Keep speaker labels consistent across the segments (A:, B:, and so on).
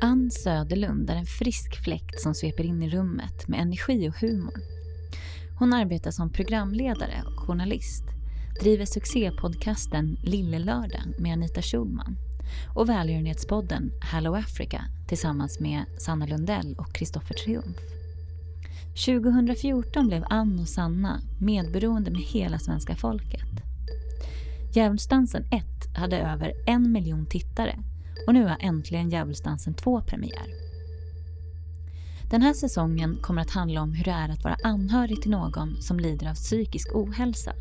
A: Ann Söderlund är en frisk fläkt som sveper in i rummet med energi och humor. Hon arbetar som programledare och journalist, driver succépodcasten Lille Lördag med Anita Schulman och välgörenhetspodden Hello Africa tillsammans med Sanna Lundell och Kristoffer Triumf. 2014 blev Ann och Sanna medberoende med hela svenska folket. Djävulsdansen 1 hade över en miljon tittare och nu har äntligen Djävulsdansen 2 premiär. Den här säsongen kommer att handla om hur det är att vara anhörig till någon som lider av psykisk ohälsa.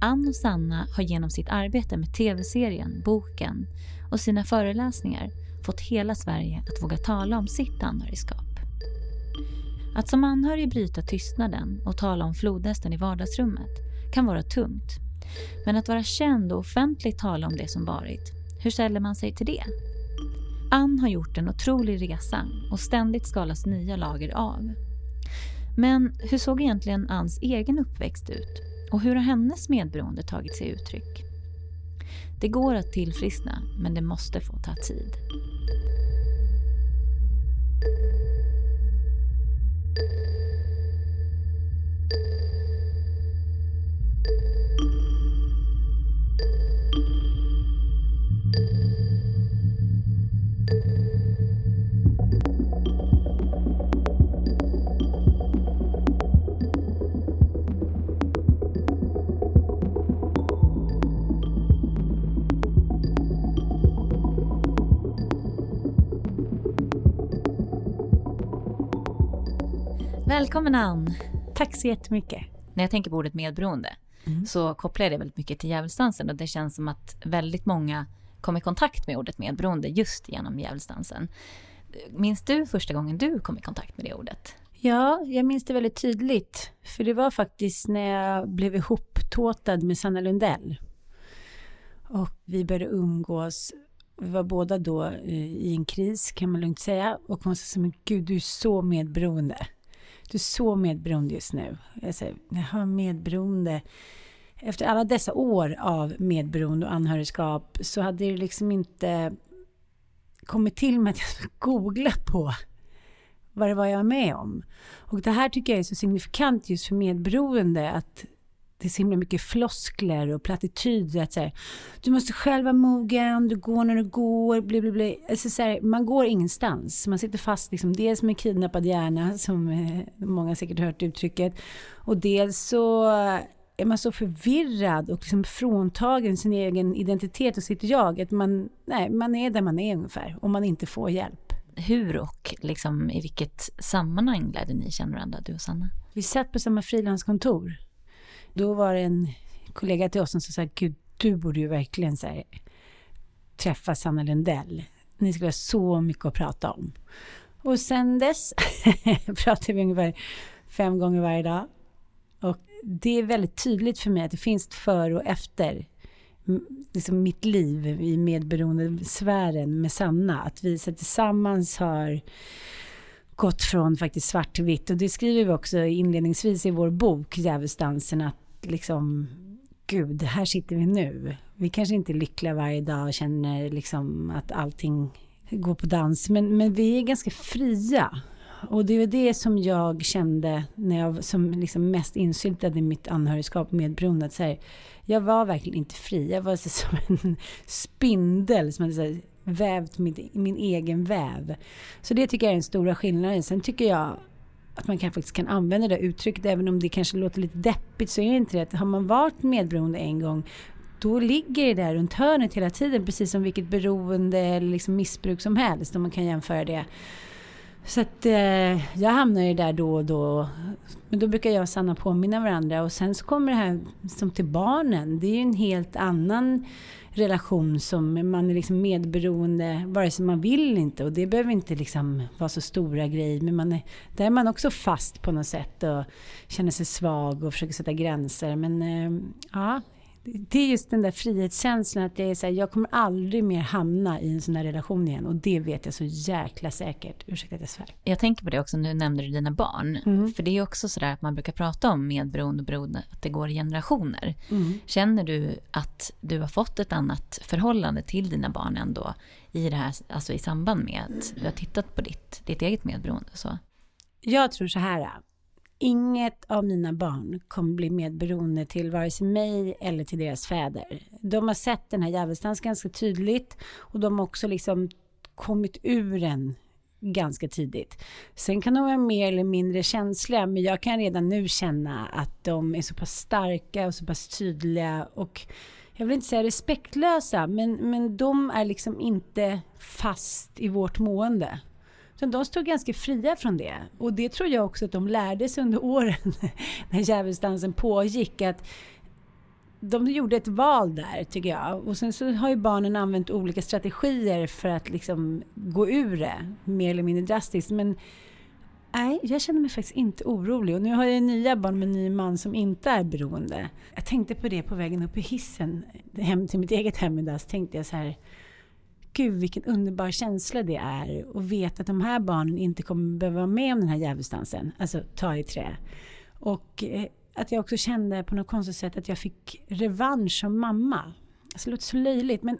A: Ann och Sanna har genom sitt arbete med tv-serien, boken och sina föreläsningar fått hela Sverige att våga tala om sitt anhörigskap. Att som anhörig bryta tystnaden och tala om flodhästen i vardagsrummet kan vara tungt. Men att vara känd och offentligt tala om det som varit, hur ställer man sig till det? Ann har gjort en otrolig resa och ständigt skalas nya lager av. Men hur såg egentligen Anns egen uppväxt ut? Och hur har hennes medberoende tagit sig uttryck? Det går att tillfriskna, men det måste få ta tid. Välkommen Ann!
B: Tack så jättemycket.
A: När jag tänker på ordet medberoende mm. så kopplar jag det väldigt mycket till djävulsdansen och det känns som att väldigt många kom i kontakt med ordet medberoende just genom djävulsdansen. Minns du första gången du kom i kontakt med det ordet?
B: Ja, jag minns det väldigt tydligt. För det var faktiskt när jag blev ihoptåtad med Sanna Lundell. Och vi började umgås. Vi var båda då eh, i en kris kan man lugnt säga. Och hon sa men gud du är så medberoende. Du är så medberoende just nu. Jag säger, jag har medberoende. Efter alla dessa år av medberoende och anhörigskap så hade det liksom inte kommit till mig att jag skulle googla på vad det var jag var med om. Och det här tycker jag är så signifikant just för medberoende att det är så himla mycket floskler och plattityder. Att säga, du måste själv vara mogen, du går när du går, bli, bli, bli. Alltså, så här, man går ingenstans. Man sitter fast liksom, dels med kidnappad hjärna, som eh, många säkert hört uttrycket, och dels så är man så förvirrad och liksom fråntagen sin egen identitet och sitt jag, att man, nej, man är där man är ungefär, om man inte får hjälp.
A: Hur och liksom, i vilket sammanhang lärde ni känna varandra, du och Sanna?
B: Vi satt på samma frilanskontor då var det en kollega till oss som sa, gud, du borde ju verkligen så här, träffa Sanna Lundell. Ni skulle ha så mycket att prata om. Och sen dess pratar vi ungefär fem gånger varje dag. Och det är väldigt tydligt för mig att det finns ett före och efter liksom mitt liv i medberoendesfären med Sanna. Att vi så tillsammans har gått från faktiskt svart till vitt. Och det skriver vi också inledningsvis i vår bok Djävulsdansen att liksom gud, här sitter vi nu. Vi kanske inte är lyckliga varje dag och känner liksom att allting går på dans, men, men vi är ganska fria. Och det var det som jag kände när jag som liksom mest insyltad i mitt anhörigskap med bron Så här, jag var verkligen inte fri. Jag var så som en spindel som hade så här, vävt min, min egen väv. Så det tycker jag är den stora skillnaden. Sen tycker jag att man kan, faktiskt kan använda det uttrycket även om det kanske låter lite deppigt så är det inte det. Har man varit medberoende en gång då ligger det där runt hörnet hela tiden precis som vilket beroende eller liksom missbruk som helst om man kan jämföra det. Så att eh, jag hamnar ju där då och då. Men då brukar jag och Sanna påminna varandra och sen så kommer det här som till barnen. Det är ju en helt annan relation som man är liksom medberoende vare sig man vill inte. Och det behöver inte liksom vara så stora grejer men man är, där är man också fast på något sätt och känner sig svag och försöker sätta gränser. Men eh, ja det är just den där frihetskänslan att jag är så här, jag kommer aldrig mer hamna i en sån här relation igen och det vet jag så jäkla säkert. Ursäkta att jag svär.
A: Jag tänker på det också, nu nämnde du dina barn.
B: Mm.
A: För det är också sådär att man brukar prata om medberoende och beroende, att det går i generationer.
B: Mm.
A: Känner du att du har fått ett annat förhållande till dina barn ändå i, det här, alltså i samband med att du har tittat på ditt, ditt eget medberoende? Så?
B: Jag tror så här. Inget av mina barn kommer bli medberoende till vare sig mig eller till deras fäder. De har sett den här djävulsdansen ganska tydligt och de har också liksom kommit ur den ganska tidigt. Sen kan de vara mer eller mindre känsliga men jag kan redan nu känna att de är så pass starka och så pass tydliga och jag vill inte säga respektlösa men, men de är liksom inte fast i vårt mående. Så de stod ganska fria från det. Och det tror jag också att de lärde sig under åren när djävulsdansen pågick. Att de gjorde ett val där tycker jag. Och sen så har ju barnen använt olika strategier för att liksom gå ur det. Mer eller mindre drastiskt. Men nej, jag känner mig faktiskt inte orolig. Och nu har jag nya barn med en ny man som inte är beroende. Jag tänkte på det på vägen upp i hissen hem till mitt eget hem idag. Så tänkte jag så här gud vilken underbar känsla det är att veta att de här barnen inte kommer behöva vara med om den här djävulsdansen, alltså ta i trä. Och eh, att jag också kände på något konstigt sätt att jag fick revansch som mamma. Alltså, det låter så löjligt men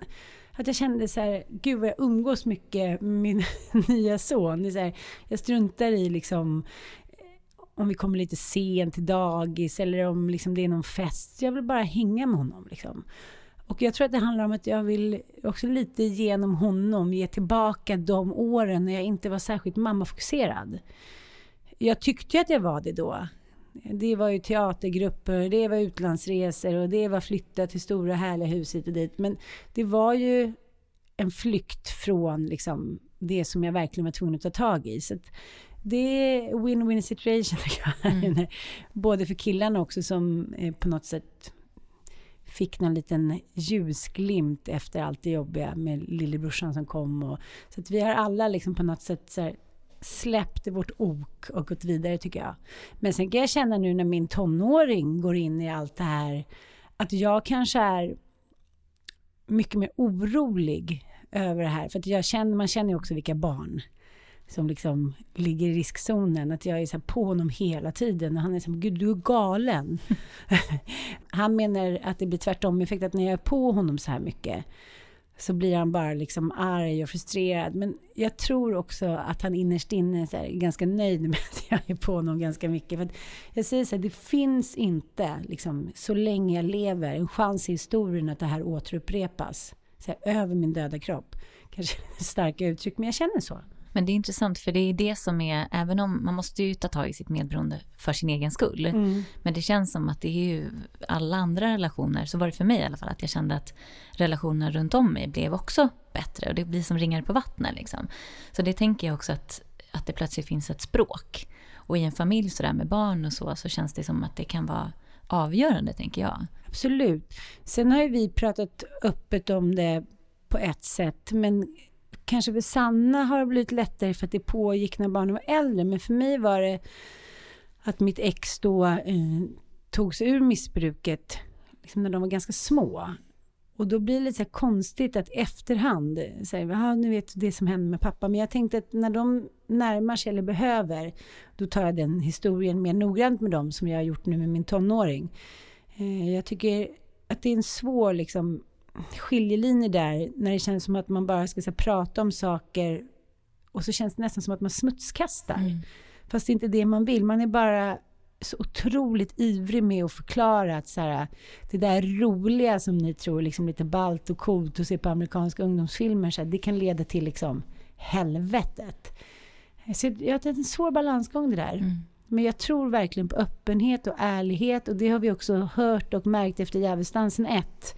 B: att jag kände så här, gud vad jag umgås mycket med min nya son. Det är så här, jag struntar i liksom eh, om vi kommer lite sent till dagis eller om liksom det är någon fest. Jag vill bara hänga med honom. Liksom. Och jag tror att det handlar om att jag vill också lite genom honom ge tillbaka de åren när jag inte var särskilt mammafokuserad. Jag tyckte att jag var det då. Det var ju teatergrupper, det var utlandsresor och det var flytta till stora härliga hus hit och dit. Men det var ju en flykt från liksom det som jag verkligen var tvungen att ta tag i. Så det är win-win situation. Mm. Både för killarna också som på något sätt fick någon liten ljusglimt efter allt det jobbiga med lillebrorsan som kom. Och, så att vi har alla liksom på något sätt så här, släppt vårt ok och gått vidare tycker jag. Men sen kan jag känna nu när min tonåring går in i allt det här att jag kanske är mycket mer orolig över det här. För att jag känner, man känner ju också vilka barn som liksom ligger i riskzonen. Att jag är så på honom hela tiden. Och han är som, gud du är galen. han menar att det blir tvärtom effekt. Att när jag är på honom så här mycket så blir han bara liksom arg och frustrerad. Men jag tror också att han innerst inne är ganska nöjd med att jag är på honom ganska mycket. För jag säger så här, det finns inte, liksom, så länge jag lever, en chans i historien att det här återupprepas. Så här, över min döda kropp. Kanske starka uttryck, men jag känner så.
A: Men det är intressant för det är det som är, även om man måste ju ta tag i sitt medberoende för sin egen skull. Mm. Men det känns som att det är ju alla andra relationer, så var det för mig i alla fall, att jag kände att relationerna runt om mig blev också bättre och det blir som ringar på vattnet liksom. Så det tänker jag också att, att det plötsligt finns ett språk. Och i en familj sådär med barn och så, så känns det som att det kan vara avgörande tänker jag.
B: Absolut. Sen har ju vi pratat öppet om det på ett sätt, men kanske för Sanna har det blivit lättare för att det pågick när barnen var äldre. Men för mig var det att mitt ex då eh, tog sig ur missbruket liksom när de var ganska små. Och då blir det lite så konstigt att efterhand säga, ja nu vet du det som hände med pappa. Men jag tänkte att när de närmar sig eller behöver, då tar jag den historien mer noggrant med dem som jag har gjort nu med min tonåring. Eh, jag tycker att det är en svår liksom skiljelinje där när det känns som att man bara ska här, prata om saker och så känns det nästan som att man smutskastar. Mm. Fast det är inte det man vill. Man är bara så otroligt ivrig med att förklara att så här, det där roliga som ni tror liksom lite balt och coolt att se på amerikanska ungdomsfilmer, så här, det kan leda till liksom helvetet. Så jag, det är en svår balansgång det där. Mm. Men jag tror verkligen på öppenhet och ärlighet och det har vi också hört och märkt efter Djävulsdansen 1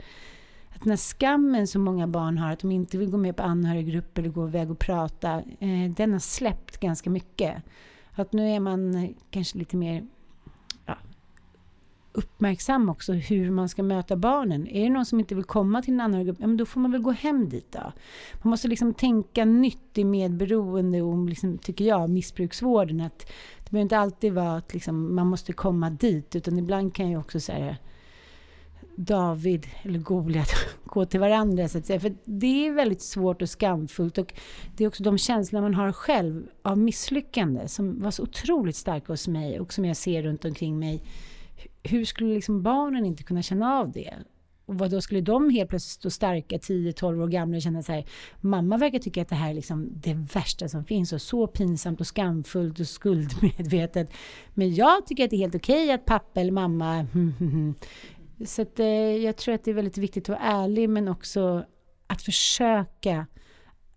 B: att den här skammen som många barn har, att de inte vill gå med på anhöriggrupper eller gå iväg och prata, eh, den har släppt ganska mycket. Att nu är man eh, kanske lite mer ja, uppmärksam också hur man ska möta barnen. Är det någon som inte vill komma till en anhöriggrupp, ja, men då får man väl gå hem dit då. Man måste liksom tänka nytt i medberoende och liksom, tycker jag, missbruksvården. Att det behöver inte alltid vara att liksom, man måste komma dit, utan ibland kan ju också säga David eller Goliat gå till varandra så att säga. För det är väldigt svårt och skamfullt och det är också de känslor man har själv av misslyckande som var så otroligt starka hos mig och som jag ser runt omkring mig. Hur skulle liksom barnen inte kunna känna av det? Och vad då skulle de helt plötsligt stå starka 10-12 år gamla och känna så här, mamma verkar tycka att det här är liksom det värsta som finns och så pinsamt och skamfullt och skuldmedvetet. Men jag tycker att det är helt okej okay att pappa eller mamma hmm, hmm, hmm, så att, eh, jag tror att det är väldigt viktigt att vara ärlig men också att försöka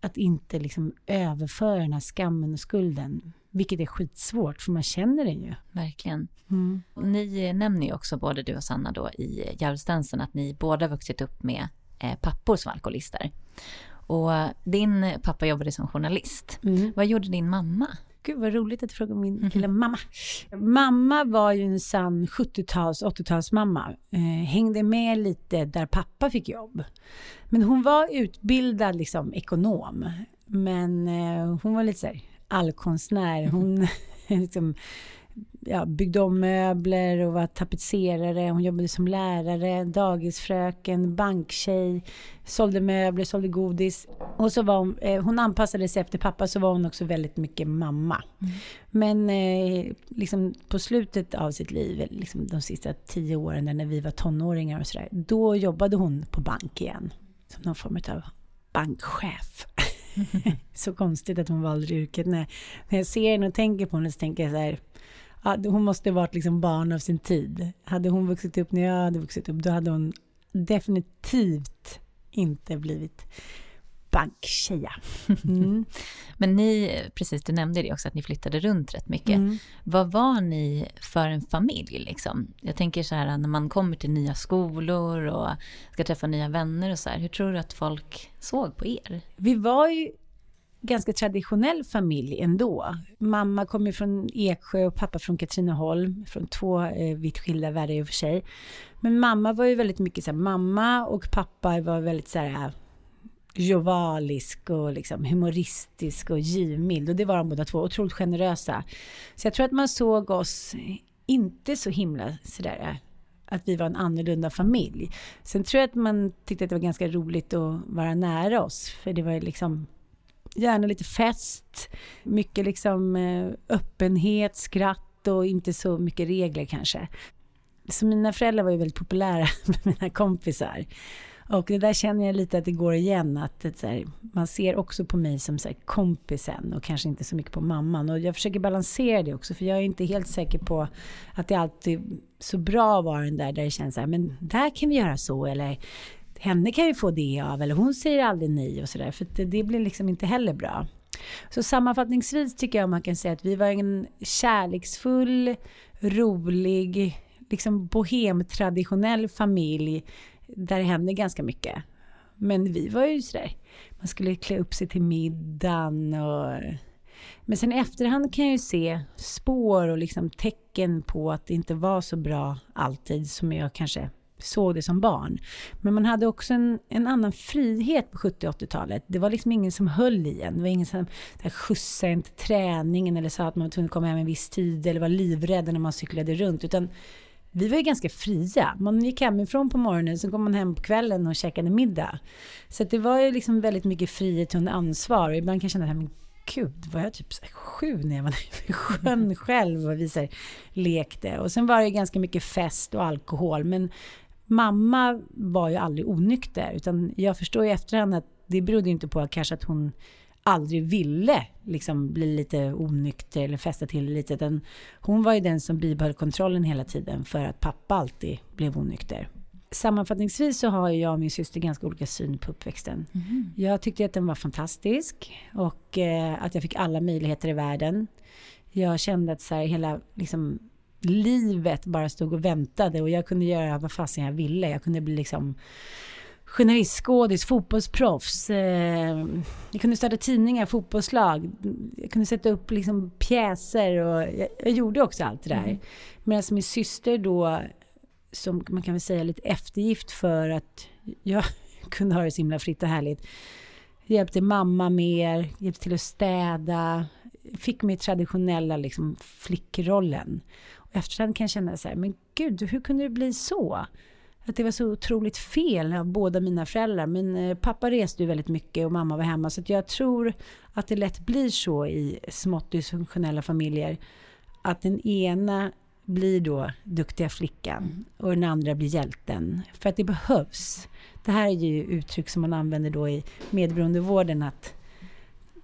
B: att inte liksom överföra den här skammen och skulden. Vilket är skitsvårt för man känner den ju.
A: Verkligen. Mm. Ni nämner ju också både du och Sanna då i Djävulsdansen att ni båda vuxit upp med eh, pappor som alkoholister. Och din pappa jobbade som journalist. Mm. Vad gjorde din mamma?
B: Gud vad roligt att du frågar min lilla mhm. mamma. Mamma var ju en sann 70-tals, 80-talsmamma. Eh, hängde med lite där pappa fick jobb. Men hon var utbildad liksom ekonom. Men eh, hon var lite så här allkonstnär. Hon liksom, ja, byggde om möbler och var tapetserare. Hon jobbade som lärare, dagisfröken, banktjej, sålde möbler, sålde godis. Och så var hon, eh, hon anpassade sig efter pappa så var hon också väldigt mycket mamma. Mm. Men eh, liksom på slutet av sitt liv, liksom de sista tio åren när vi var tonåringar och sådär, då jobbade hon på bank igen. Som någon form av bankchef. så konstigt att hon valde yrket. När, när jag ser henne och tänker på henne så tänker jag så här, hon måste ha varit liksom barn av sin tid. Hade hon vuxit upp när jag hade vuxit upp, då hade hon definitivt inte blivit banktjeja.
A: Mm. Men ni, precis du nämnde det också att ni flyttade runt rätt mycket. Mm. Vad var ni för en familj liksom? Jag tänker så här när man kommer till nya skolor och ska träffa nya vänner och så här. Hur tror du att folk såg på er?
B: Vi var ju ganska traditionell familj ändå. Mamma kommer ju från Eksjö och pappa från Katrineholm, från två eh, vitt skilda världar i och för sig. Men mamma var ju väldigt mycket så här, mamma och pappa var väldigt så här jovalisk och liksom humoristisk och givmild. Och det var de båda två, otroligt generösa. Så jag tror att man såg oss inte så himla sådär eh, att vi var en annorlunda familj. Sen tror jag att man tyckte att det var ganska roligt att vara nära oss. För det var liksom gärna lite fest, mycket liksom eh, öppenhet, skratt och inte så mycket regler kanske. Så mina föräldrar var ju väldigt populära med mina kompisar. Och det där känner jag lite att det går igen, att det, här, man ser också på mig som så här, kompisen och kanske inte så mycket på mamman. Och jag försöker balansera det också, för jag är inte helt säker på att det alltid är så bra att vara den där, där det känns så här, men där kan vi göra så, eller henne kan vi få det av, eller hon säger aldrig nej och sådär, för det, det blir liksom inte heller bra. Så sammanfattningsvis tycker jag man kan säga att vi var en kärleksfull, rolig, liksom bohemtraditionell familj där det hände ganska mycket. Men vi var ju sådär, man skulle klä upp sig till middagen och... Men sen i efterhand kan jag ju se spår och liksom tecken på att det inte var så bra alltid som jag kanske såg det som barn. Men man hade också en, en annan frihet på 70 80-talet. Det var liksom ingen som höll i en. Det var ingen som skjutsade en till träningen eller sa att man var tvungen att komma hem en viss tid eller var livrädd när man cyklade runt. Utan vi var ju ganska fria. Man gick hemifrån på morgonen, sen kom man hem på kvällen och käkade middag. Så det var ju liksom väldigt mycket frihet under ansvar. Och ibland kan jag känna att gud, var jag typ sju när jag var i sjön själv och vi så här, lekte. Och sen var det ganska mycket fest och alkohol. Men mamma var ju aldrig onykter. Utan jag förstår i efterhand att det berodde inte på kanske att hon aldrig ville liksom bli lite onykter eller fästa till lite. Den, hon var ju den som bibehöll kontrollen hela tiden för att pappa alltid blev onykter. Sammanfattningsvis så har jag och min syster ganska olika syn på uppväxten. Mm. Jag tyckte att den var fantastisk och eh, att jag fick alla möjligheter i världen. Jag kände att så här, hela liksom, livet bara stod och väntade och jag kunde göra vad fasen jag ville. Jag kunde bli liksom journalist, skådis, fotbollsproffs. Eh, jag kunde starta tidningar, fotbollslag. Jag kunde sätta upp liksom pjäser och jag, jag gjorde också allt det där. Mm. Medan min syster då, som man kan väl säga lite eftergift för att jag kunde ha det så himla fritt och härligt. Hjälpte mamma mer, hjälpte till att städa, fick mig traditionella liksom, flickrollen. Efterhand kan jag känna så här, men gud, hur kunde det bli så? att det var så otroligt fel av båda mina föräldrar. Men eh, pappa reste ju väldigt mycket och mamma var hemma. Så jag tror att det lätt blir så i smått dysfunktionella familjer. Att den ena blir då duktiga flickan och den andra blir hjälten. För att det behövs. Det här är ju uttryck som man använder då i medberoendevården. Att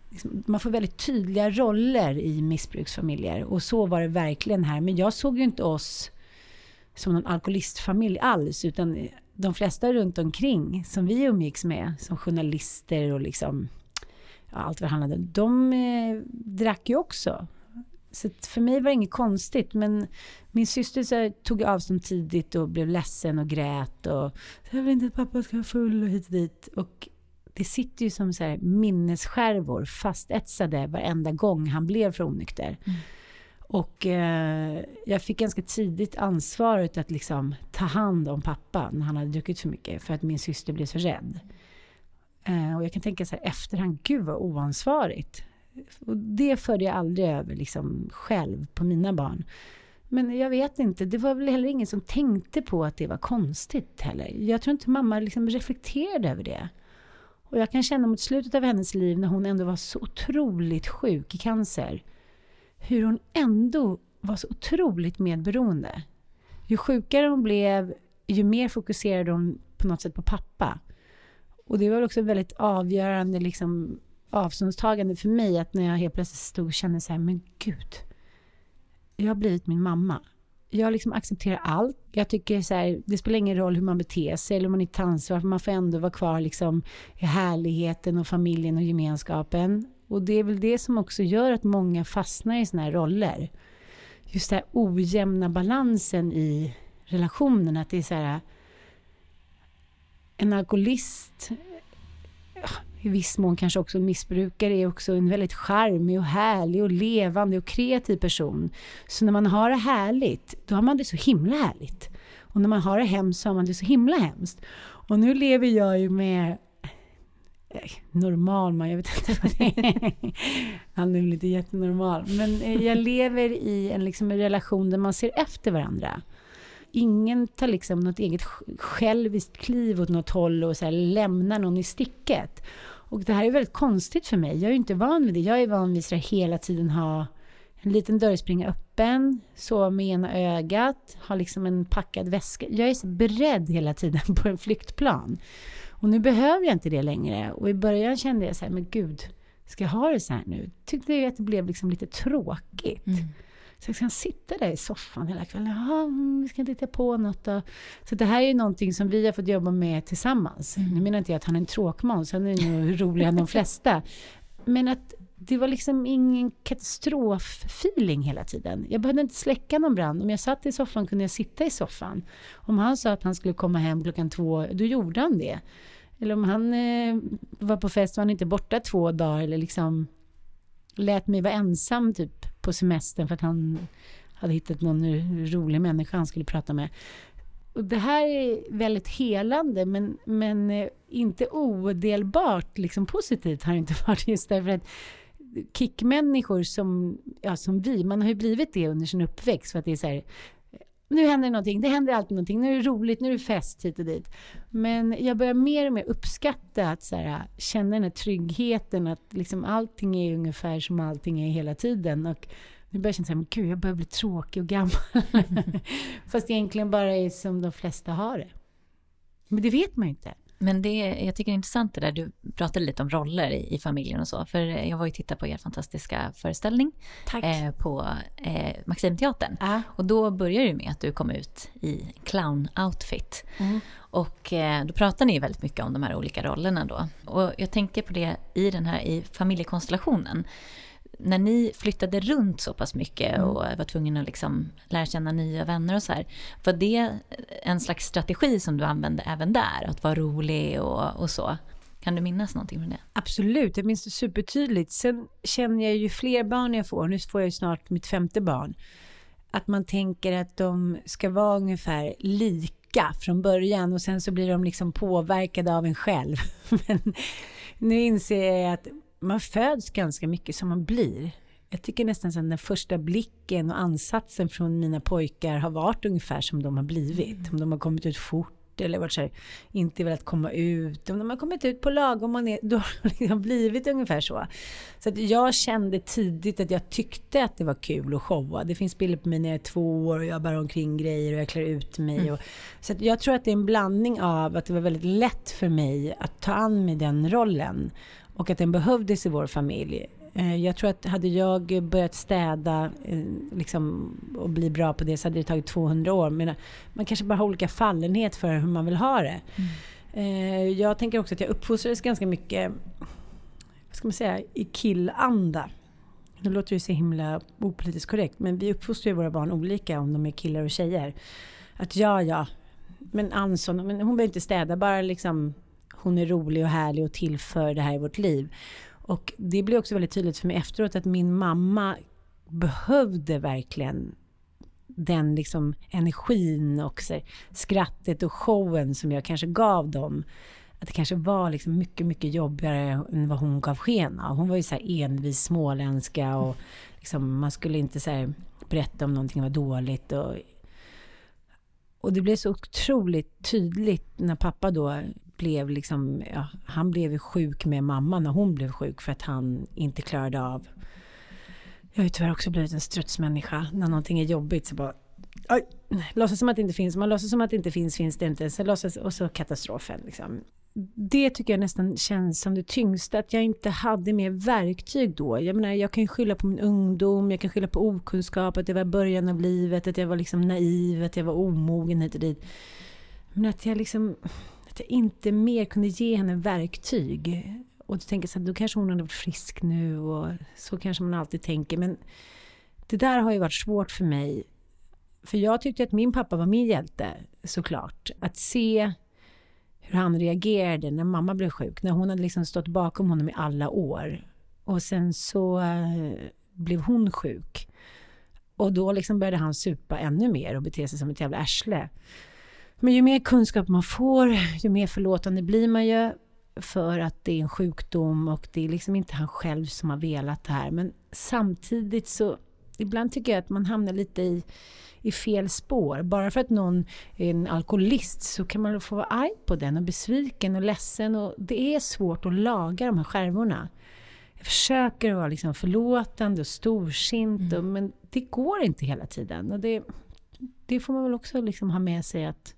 B: Liksom, man får väldigt tydliga roller i missbruksfamiljer. Och så var det verkligen här. Men jag såg ju inte oss som någon alkoholistfamilj alls, utan de flesta runt omkring som vi umgicks med, som journalister och liksom, ja, allt vad det handlade om, de eh, drack ju också. Så för mig var det inget konstigt, men min syster så tog avstånd tidigt och blev ledsen och grät och jag vill inte att pappa ska vara full och hit och dit. Och det sitter ju som så här minnesskärvor fastetsade varenda gång han blev för onykter. Mm. Och eh, jag fick ganska tidigt ansvaret att liksom ta hand om pappa när han hade druckit för mycket för att min syster blev så rädd. Eh, och jag kan tänka så här efterhand, gud vad oansvarigt. Och det förde jag aldrig över liksom själv på mina barn. Men jag vet inte, det var väl heller ingen som tänkte på att det var konstigt heller. Jag tror inte mamma liksom reflekterade över det. Och jag kan känna mot slutet av hennes liv när hon ändå var så otroligt sjuk i cancer hur hon ändå var så otroligt medberoende. Ju sjukare hon blev, ju mer fokuserade hon på något sätt på pappa. Och det var också väldigt avgörande liksom, avståndstagande för mig att när jag helt plötsligt stod och kände så här, men gud, jag har blivit min mamma. Jag liksom accepterar allt. Jag tycker så här, det spelar ingen roll hur man beter sig eller om man inte tar ansvar, för man får ändå vara kvar liksom i härligheten och familjen och gemenskapen. Och det är väl det som också gör att många fastnar i såna här roller. Just den här ojämna balansen i relationen. Att det är så här... En alkoholist, i viss mån kanske också missbrukare, är också en väldigt charmig och härlig och levande och kreativ person. Så när man har det härligt, då har man det så himla härligt. Och när man har det hemskt så har man det så himla hemskt. Och nu lever jag ju med normal man, jag vet inte vad det är. Han är väl inte jättenormal. Men eh, jag lever i en liksom relation där man ser efter varandra. Ingen tar liksom något eget själviskt kliv åt något håll och så här lämnar någon i sticket. Och det här är väldigt konstigt för mig. Jag är ju inte van vid det. Jag är van vid att hela tiden ha en liten dörrspringa öppen, sova med ena ögat, ha liksom en packad väska. Jag är så beredd hela tiden på en flyktplan. Och nu behöver jag inte det längre. Och i början kände jag så här, men gud, ska jag ha det så här nu? Tyckte jag att det blev liksom lite tråkigt. Mm. Så ska sitta där i soffan hela kvällen. Mm, vi ska inte hitta på något då. Så det här är ju någonting som vi har fått jobba med tillsammans. Mm. Nu menar inte jag att han är en tråkmåns, han är nog roligare än de flesta. Men att det var liksom ingen katastroffeeling hela tiden. Jag behövde inte släcka någon brand. Om jag satt i soffan kunde jag sitta i soffan. Om han sa att han skulle komma hem klockan två, då gjorde han det. Eller om han eh, var på fest var han inte borta två dagar eller liksom lät mig vara ensam typ på semestern för att han hade hittat någon rolig människa han skulle prata med. Och det här är väldigt helande men, men eh, inte odelbart liksom positivt har det inte varit just därför att kickmänniskor som, ja, som vi, man har ju blivit det under sin uppväxt för att det är så här, nu händer någonting, det händer alltid någonting, nu är det roligt, nu är det fest hit och dit. Men jag börjar mer och mer uppskatta att så här, känna den här tryggheten, att liksom allting är ungefär som allting är hela tiden. Och nu börjar jag känna att jag börjar bli tråkig och gammal. Fast egentligen bara är som de flesta har det. Men det vet man ju inte.
A: Men det, jag tycker det är intressant det där, du pratade lite om roller i, i familjen och så. För jag var ju titta på er fantastiska föreställning eh, på eh, Maximteatern. Uh. Och då börjar det med att du kom ut i clown-outfit. Mm. Och eh, då pratar ni väldigt mycket om de här olika rollerna då. Och jag tänker på det i den här i familjekonstellationen när ni flyttade runt så pass mycket mm. och var tvungna att liksom lära känna nya vänner och så här. Var det en slags strategi som du använde även där? Att vara rolig och, och så? Kan du minnas någonting från det?
B: Absolut, jag minns det supertydligt. Sen känner jag ju fler barn jag får, nu får jag ju snart mitt femte barn, att man tänker att de ska vara ungefär lika från början och sen så blir de liksom påverkade av en själv. Men nu inser jag att man föds ganska mycket som man blir. Jag tycker nästan att den första blicken och ansatsen från mina pojkar har varit ungefär som de har blivit. Mm. Om de har kommit ut fort eller varit så här, inte velat komma ut. Om de har kommit ut på lagom och ner, då har de liksom blivit ungefär så. Så att jag kände tidigt att jag tyckte att det var kul att showa. Det finns bilder på mig när jag är två år och jag bär omkring grejer och jag klär ut mig. Mm. Och, så att jag tror att det är en blandning av att det var väldigt lätt för mig att ta an mig den rollen och att den behövdes i vår familj. Eh, jag tror att hade jag börjat städa eh, liksom, och bli bra på det så hade det tagit 200 år. Men man kanske bara har olika fallenhet för hur man vill ha det. Mm. Jag tänker också att jag uppfostrades ganska mycket vad ska man säga, i killanda. Det låter ju så himla opolitiskt korrekt men vi uppfostrar ju våra barn olika om de är killar och tjejer. Att ja, ja, men Anson, men hon behöver inte städa, bara liksom hon är rolig och härlig och tillför det här i vårt liv. Och det blev också väldigt tydligt för mig efteråt att min mamma behövde verkligen den liksom energin och så, skrattet och showen som jag kanske gav dem. Att det kanske var liksom mycket, mycket jobbigare än vad hon gav sken av. Hon var ju så här envis småländska och liksom, man skulle inte så berätta om någonting var dåligt. Och, och det blev så otroligt tydligt när pappa då blev liksom, ja, han blev sjuk med mamma när hon blev sjuk för att han inte klarade av jag har ju tyvärr också blivit en strutsmänniska. När någonting är jobbigt så bara Oj, låtsas som att det inte finns. Man låtsas som att det inte finns, finns det inte. Så låtsas, och så katastrofen. Liksom. Det tycker jag nästan känns som det tyngsta, att jag inte hade mer verktyg då. Jag menar, jag kan ju skylla på min ungdom, jag kan skylla på okunskap, att det var början av livet, att jag var liksom naiv, att jag var omogen hit och dit. Men att jag liksom att jag inte mer kunde ge henne verktyg. Och du tänker så här, då kanske hon hade varit frisk nu och så kanske man alltid tänker. Men det där har ju varit svårt för mig. För jag tyckte att min pappa var min hjälte, såklart. Att se hur han reagerade när mamma blev sjuk. När hon hade liksom stått bakom honom i alla år. Och sen så eh, blev hon sjuk. Och då liksom började han supa ännu mer och bete sig som ett jävla arsle. Men ju mer kunskap man får, ju mer förlåtande blir man ju för att det är en sjukdom och det är liksom inte han själv som har velat det här. Men samtidigt så, ibland tycker jag att man hamnar lite i, i fel spår. Bara för att någon är en alkoholist så kan man få vara arg på den och besviken och ledsen och det är svårt att laga de här skärvorna. Jag försöker vara liksom förlåtande och storsint, mm. och, men det går inte hela tiden. Och det, det får man väl också liksom ha med sig att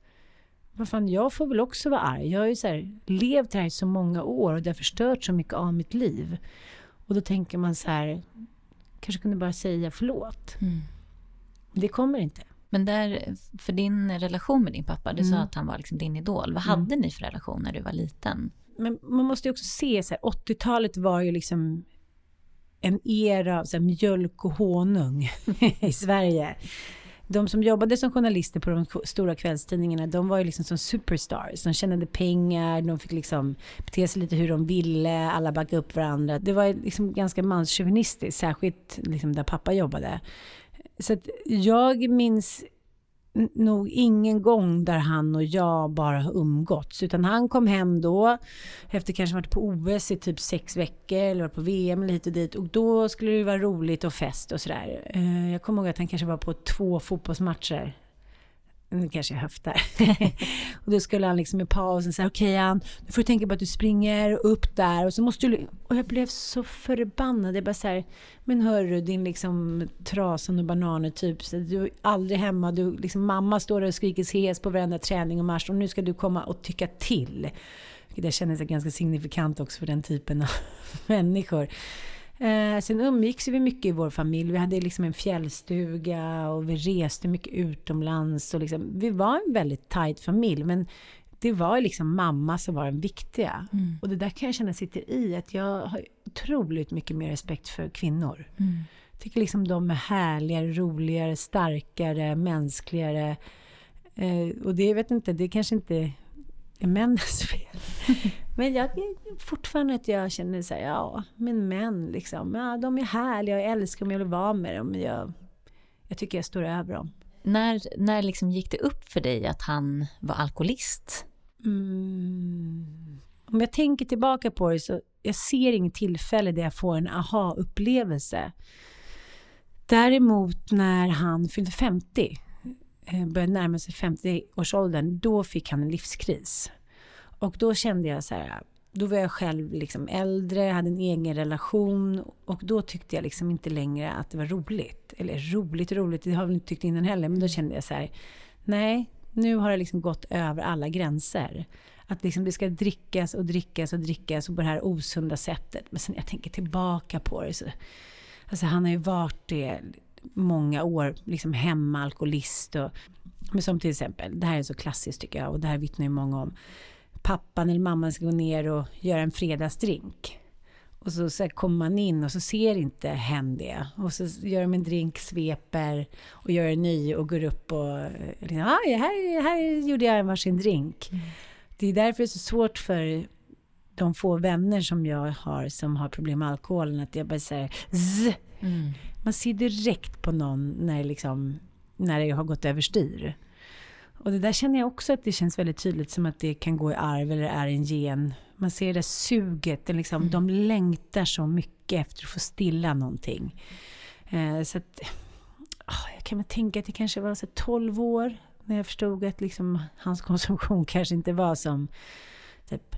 B: vad fan, jag får väl också vara arg. Jag har ju så här, levt här i så många år och det har förstört så mycket av mitt liv. Och då tänker man så här, kanske kunde bara säga förlåt. Mm. Det kommer inte.
A: Men där, för din relation med din pappa, du mm. sa att han var liksom din idol. Vad hade mm. ni för relation när du var liten?
B: Men man måste ju också se, så 80-talet var ju liksom en era av så här, mjölk och honung i Sverige de som jobbade som journalister på de stora kvällstidningarna, de var ju liksom som superstars. De tjänade pengar, de fick liksom bete sig lite hur de ville, alla backade upp varandra. Det var liksom ganska manschauvinistiskt, särskilt liksom där pappa jobbade. Så att jag minns nog ingen gång där han och jag bara har umgåtts. Utan han kom hem då, efter kanske varit på OS i typ sex veckor, eller varit på VM eller hit och dit. Och då skulle det vara roligt och fest och sådär. Eh, jag kommer ihåg att han kanske var på två fotbollsmatcher nu kanske jag höftar. och då skulle han liksom i pausen säga, okej okay, Ann, nu får du tänka på att du springer upp där och så måste du... Och jag blev så förbannad. Jag bara så här, men hörru din liksom trasan och bananer typ. Så du är aldrig hemma, du, liksom, mamma står där och skriker hes på varenda träning och marsch och nu ska du komma och tycka till. Det kändes ganska signifikant också för den typen av människor. Eh, sen umgicks vi mycket i vår familj. Vi hade liksom en fjällstuga och vi reste mycket utomlands. Och liksom, vi var en väldigt tajt familj. Men det var liksom mamma som var den viktiga. Mm. Och det där kan jag känna sitter i. Att jag har otroligt mycket mer respekt för kvinnor. Mm. Jag tycker liksom de är härligare, roligare, starkare, mänskligare. Eh, och det, jag vet inte, det kanske inte är männens fel. men jag fortfarande att jag känner så här, ja, men män liksom, ja, de är härliga, jag älskar dem, jag vill vara med dem. Jag, jag tycker jag står över dem.
A: När, när liksom gick det upp för dig att han var alkoholist?
B: Mm. Om jag tänker tillbaka på det så jag ser inget tillfälle där jag får en aha-upplevelse. Däremot när han fyllde 50 eh, Eh, började närma sig 50-årsåldern, då fick han en livskris. Och då kände jag så här, då var jag själv liksom äldre, hade en egen relation och då tyckte jag liksom inte längre att det var roligt. Eller roligt roligt, det har jag väl inte tyckt innan heller, men då kände jag så här, nej, nu har det liksom gått över alla gränser. Att liksom det ska drickas och drickas och drickas och på det här osunda sättet. Men sen när jag tänker tillbaka på det så... Alltså han har ju varit det många år, liksom hemma, alkoholist och... Men som till exempel, det här är så klassiskt tycker jag och det här vittnar ju många om. Pappan eller mamman ska gå ner och göra en fredagsdrink. Och så, så kommer man in och så ser inte hen det. Och så gör de en drink, sveper och gör en ny och går upp och... Liksom, ah, här, här gjorde jag en varsin drink. Mm. Det är därför det är så svårt för de få vänner som jag har som har problem med alkoholen att jag bara säger zzz. Mm. Man ser direkt på någon när, liksom, när det har gått överstyr. Och det där känner jag också att det känns väldigt tydligt som att det kan gå i arv eller är en gen. Man ser det där suget, det liksom, mm. de längtar så mycket efter att få stilla någonting. Eh, så att, oh, jag kan väl tänka att det kanske var så 12 år när jag förstod att liksom, hans konsumtion kanske inte var som typ,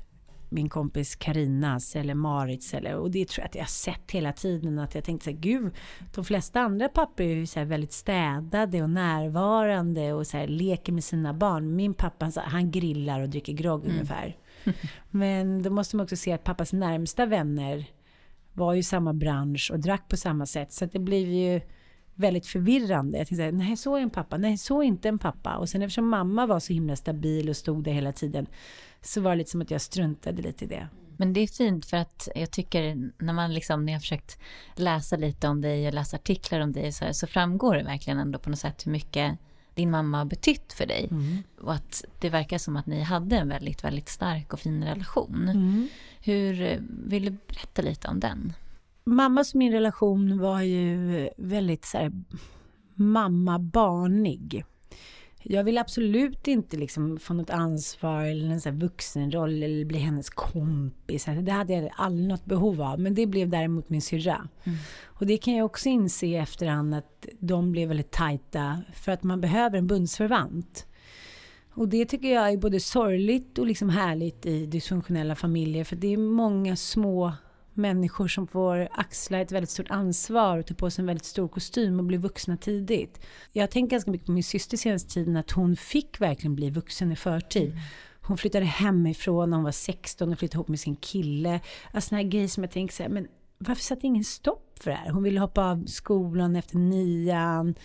B: min kompis Karinas eller Marits eller, och det tror jag att jag har sett hela tiden att jag tänkte så här, gud, de flesta andra pappor är ju så väldigt städade och närvarande och så här, leker med sina barn. Min pappa, han grillar och dricker grogg mm. ungefär. Men då måste man också se att pappas närmsta vänner var ju samma bransch och drack på samma sätt. Så det blev ju väldigt förvirrande. Jag tänkte, nej så är en pappa, nej så är inte en pappa. Och sen eftersom mamma var så himla stabil och stod där hela tiden så var det lite som att jag struntade lite i det.
A: Men det är fint för att jag tycker när man liksom, när jag försökt läsa lite om dig och läsa artiklar om dig så, här, så framgår det verkligen ändå på något sätt hur mycket din mamma har betytt för dig. Mm. Och att det verkar som att ni hade en väldigt, väldigt stark och fin relation. Mm. Hur, vill du berätta lite om den?
B: Mammas och min relation var ju väldigt så här, mamma-barnig. Jag vill absolut inte liksom få något ansvar eller en så vuxenroll eller bli hennes kompis. Det hade jag aldrig något behov av. Men det blev däremot min syrra. Mm. Och det kan jag också inse i efterhand att de blev väldigt tajta för att man behöver en bundsförvant. Och det tycker jag är både sorgligt och liksom härligt i dysfunktionella familjer för det är många små människor som får axla ett väldigt stort ansvar och ta på sig en väldigt stor kostym och bli vuxna tidigt. Jag tänkt ganska mycket på min syster senaste tiden att hon fick verkligen bli vuxen i förtid. Mm. Hon flyttade hemifrån när hon var 16 och flyttade ihop med sin kille. Alltså sådana här grejer som jag tänker så här, men varför satte ingen stopp för det här? Hon ville hoppa av skolan efter nian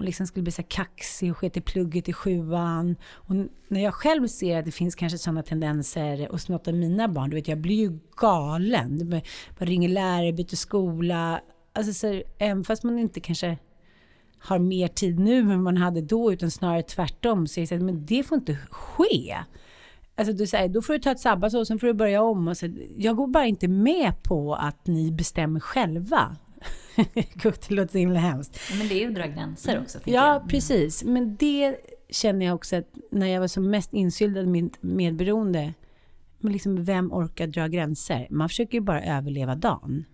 B: hon liksom skulle bli så kaxig och sket i plugget i sjuan. Och när jag själv ser att det finns kanske sådana tendenser hos något av mina barn, du vet jag blir ju galen. Man ringer lärare, byter skola. Alltså så, även fast man inte kanske har mer tid nu än man hade då, utan snarare tvärtom, så är det så att, men det får inte ske. Alltså du säger, då får du ta ett sabbatsår och sen får du börja om. Och så, jag går bara inte med på att ni bestämmer själva. Gud, det låter så himla hemskt.
A: Men det är ju att dra gränser också.
B: Ja, jag. Mm. precis. Men det känner jag också att när jag var som mest insyltad i mitt medberoende, men liksom vem orkar dra gränser? Man försöker ju bara överleva dagen.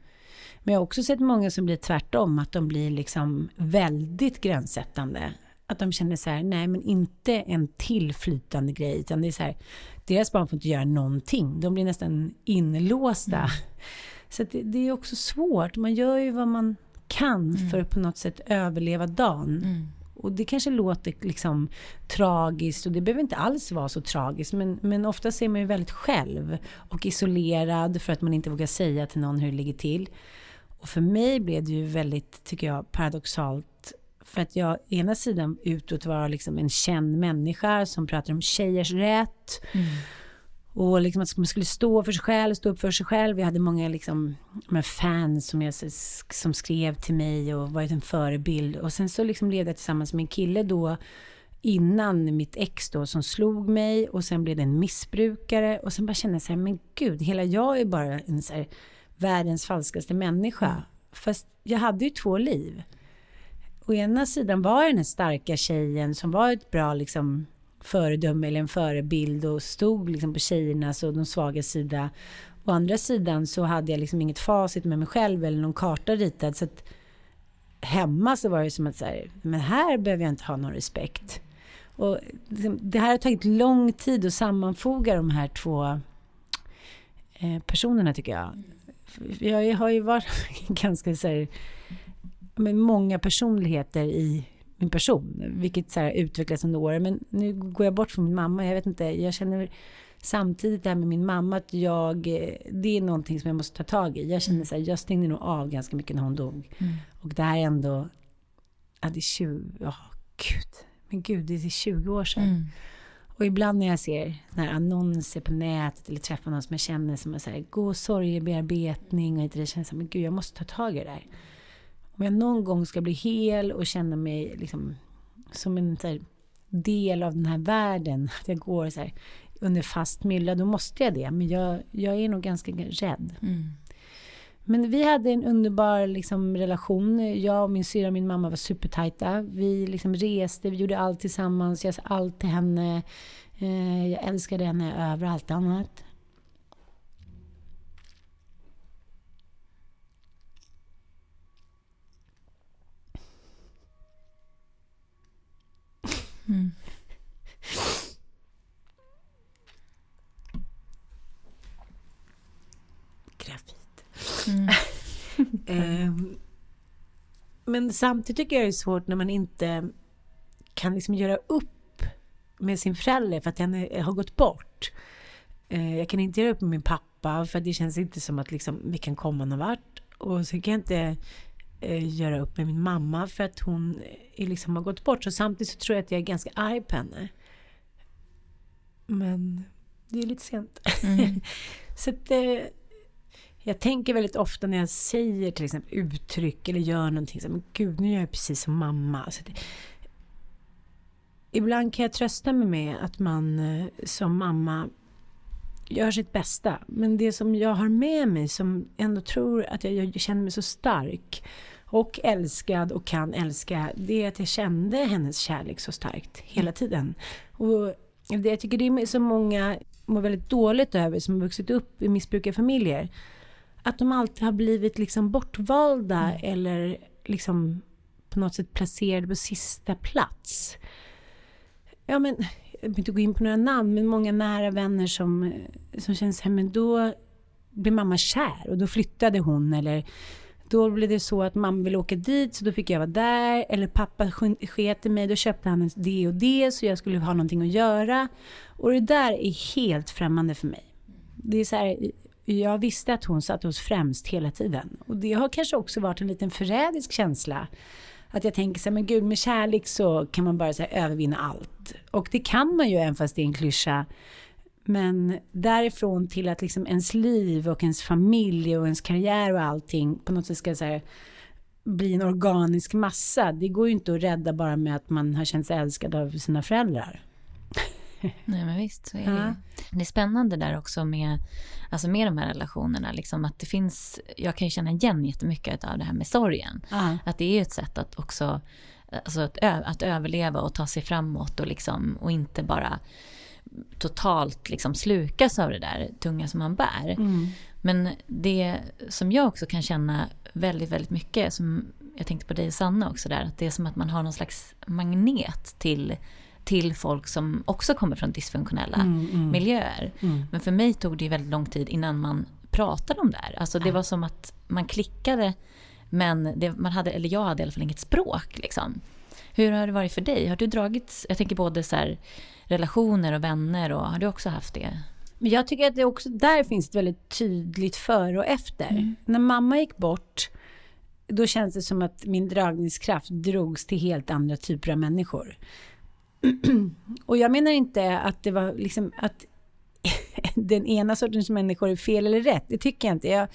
B: Men jag har också sett många som blir tvärtom, att de blir liksom väldigt gränssättande. Att de känner så här, nej men inte en tillflytande grej, utan det är så här, deras barn får inte göra någonting. De blir nästan inlåsta. Mm. Så det, det, är också svårt. Man gör ju vad man kan mm. för att på något sätt överleva dagen. Mm. Och det kanske låter liksom tragiskt och det behöver inte alls vara så tragiskt. Men, men ofta är man ju väldigt själv och isolerad för att man inte vågar säga till någon hur det ligger till. Och för mig blev det ju väldigt, tycker jag, paradoxalt. För att jag ena sidan utåt var liksom en känd människa som pratar om tjejers rätt. Mm. Och liksom att man skulle stå för sig själv, stå upp för sig själv. Jag hade många liksom, fans som, jag, som skrev till mig och varit en förebild. Och sen så liksom levde jag tillsammans med en kille då innan mitt ex då som slog mig och sen blev det en missbrukare och sen bara kände jag så här, men gud, hela jag är bara en så här, världens falskaste människa. Mm. Fast jag hade ju två liv. Å ena sidan var jag den här starka tjejen som var ett bra liksom föredöme eller en förebild och stod liksom på tjejernas och de svaga sida. Å andra sidan så hade jag liksom inget facit med mig själv eller någon karta ritad. Så att hemma så var det som att så här, men här behöver jag inte ha någon respekt. Och liksom, det här har tagit lång tid att sammanfoga de här två eh, personerna tycker jag. Jag har ju varit ganska så här, med många personligheter i min person, vilket så här utvecklas under åren. Men nu går jag bort från min mamma. Jag vet inte, jag känner samtidigt det här med min mamma att jag, det är någonting som jag måste ta tag i. Jag känner så här, jag stängde nog av ganska mycket när hon dog. Mm. Och det här är ändå, ja det är 20, ja oh, gud, men gud det är 20 år sedan. Mm. Och ibland när jag ser när annonser på nätet eller träffar någon som jag känner som är så här, gå sorgebearbetning och inte det känns som, men gud jag måste ta tag i det där. Om jag någon gång ska bli hel och känna mig liksom som en här, del av den här världen, att jag går så här, under fast mylla, då måste jag det. Men jag, jag är nog ganska rädd. Mm. Men vi hade en underbar liksom, relation. Jag och min syra och min mamma var supertajta. Vi liksom reste, vi gjorde allt tillsammans. Jag sa allt till henne. Eh, jag älskade henne över allt annat. Mm. Mm. um, men samtidigt tycker jag det är svårt när man inte kan liksom göra upp med sin förälder för att den har gått bort. Uh, jag kan inte göra upp med min pappa för det känns inte som att liksom, vi kan komma någon vart. Och så kan jag inte göra upp med min mamma för att hon är, liksom har gått bort. Så samtidigt så tror jag att jag är ganska arg på henne. Men det är lite sent. Mm. så att, uh, jag tänker väldigt ofta när jag säger till exempel uttryck eller gör någonting så men gud nu gör jag precis som mamma. Alltså det, ibland kan jag trösta mig med att man eh, som mamma gör sitt bästa. Men det som jag har med mig som ändå tror att jag, jag känner mig så stark och älskad och kan älska, det är att jag kände hennes kärlek så starkt hela tiden. Och det, jag tycker det är så många mår väldigt dåligt över som har vuxit upp i missbrukarfamiljer att de alltid har blivit liksom bortvalda mm. eller liksom på något sätt placerade på sista plats. Ja men, jag behöver inte gå in på några namn, men många nära vänner som, som känns här, men då blev mamma kär och då flyttade hon eller då blev det så att mamma ville åka dit så då fick jag vara där. Eller pappa sket i mig, då köpte han det och det så jag skulle ha någonting att göra. Och det där är helt främmande för mig. Det är så här, jag visste att hon satt oss främst hela tiden. Och det har kanske också varit en liten förrädisk känsla. Att jag tänker så här, men gud med kärlek så kan man bara så här, övervinna allt. Och det kan man ju även fast det är en klyscha. Men därifrån till att liksom ens liv och ens familj och ens karriär och allting på något sätt ska så här, bli en organisk massa. Det går ju inte att rädda bara med att man har känt sig älskad av sina föräldrar.
A: Nej men visst, så är det Det är spännande där också med, alltså med de här relationerna, liksom att det finns, jag kan ju känna igen jättemycket av det här med sorgen. Ja. Att det är ett sätt att också, alltså att, att överleva och ta sig framåt och liksom, och inte bara totalt liksom slukas av det där tunga som man bär. Mm. Men det som jag också kan känna väldigt, väldigt mycket, som jag tänkte på dig Sanna också där, att det är som att man har någon slags magnet till till folk som också kommer från dysfunktionella mm, mm. miljöer. Mm. Men för mig tog det väldigt lång tid innan man pratade om det här. Alltså det var som att man klickade men det, man hade, eller jag hade i alla fall inget språk. Liksom. Hur har det varit för dig? Har du dragit, jag tänker både så här, relationer och vänner och har du också haft det?
B: Men jag tycker att det också, där finns ett väldigt tydligt före och efter. Mm. När mamma gick bort, då känns det som att min dragningskraft drogs till helt andra typer av människor. och jag menar inte att det var liksom att den ena sortens människor är fel eller rätt. Det tycker jag inte. Jag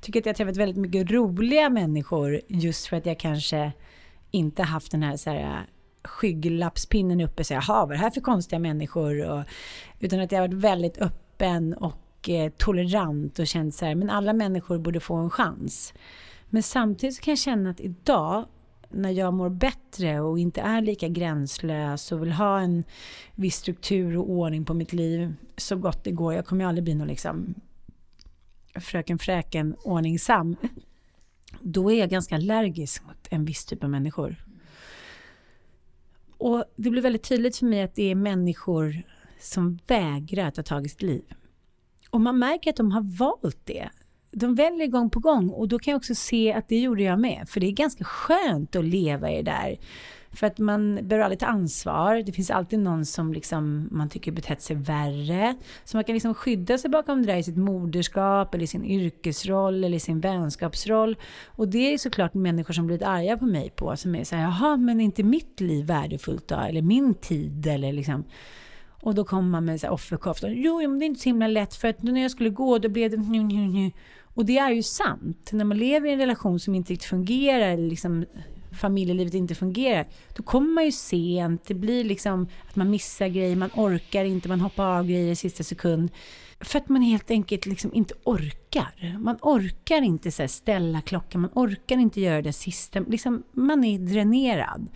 B: tycker att jag har träffat väldigt mycket roliga människor just för att jag kanske inte haft den här, så här äh, skygglappspinnen uppe och säga, jaha, vad är det här för konstiga människor? Och, utan att jag har varit väldigt öppen och eh, tolerant och känt så här, men alla människor borde få en chans. Men samtidigt så kan jag känna att idag när jag mår bättre och inte är lika gränslös och vill ha en viss struktur och ordning på mitt liv så gott det går. Jag kommer ju aldrig bli någon liksom fröken fräken ordningsam. Då är jag ganska allergisk mot en viss typ av människor. Och det blir väldigt tydligt för mig att det är människor som vägrar att ta tag i sitt liv. Och man märker att de har valt det. De väljer gång på gång och då kan jag också se att det gjorde jag med. För det är ganska skönt att leva i det där. För att man behöver aldrig ta ansvar. Det finns alltid någon som liksom man tycker betett sig värre. Så man kan liksom skydda sig bakom det där i sitt moderskap, eller i sin yrkesroll, eller i sin vänskapsroll. Och det är såklart människor som blivit arga på mig på, som är såhär, jaha, men är inte mitt liv värdefullt då? Eller min tid, eller liksom. Och då kommer man med offerkoftan. Jo, men det är inte så himla lätt för att när jag skulle gå då blev det... Och det är ju sant. När man lever i en relation som inte riktigt fungerar, eller liksom familjelivet inte fungerar, då kommer man ju sent, det blir liksom att man missar grejer, man orkar inte, man hoppar av grejer i sista sekund. För att man helt enkelt liksom inte orkar. Man orkar inte så ställa klockan, man orkar inte göra det sista. Liksom, man är dränerad.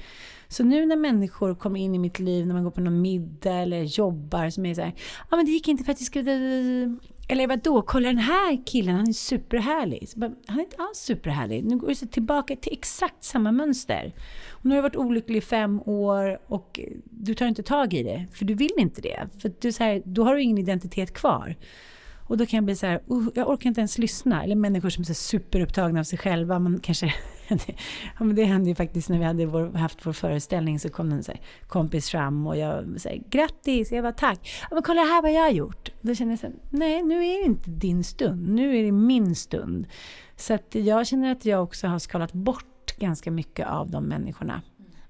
B: Så nu när människor kommer in i mitt liv, när man går på någon middag eller jobbar, som är så här, ja ah, men det gick inte för att jag skulle... Eller vadå, kolla den här killen, han är superhärlig. Bara, han är inte alls superhärlig. Nu går det tillbaka till exakt samma mönster. Och nu har du varit olycklig i fem år och du tar inte tag i det, för du vill inte det. För du, så här, då har du ingen identitet kvar. Och då kan jag bli så här, uh, jag orkar inte ens lyssna. Eller människor som är superupptagna av sig själva. Man kanske, ja, men det hände ju faktiskt när vi hade vår, haft vår föreställning så kom en så här, kompis fram och jag sa grattis, jag var tack. Ja, men kolla här vad jag har gjort. Då känner jag så här, nej nu är det inte din stund, nu är det min stund. Så att jag känner att jag också har skalat bort ganska mycket av de människorna.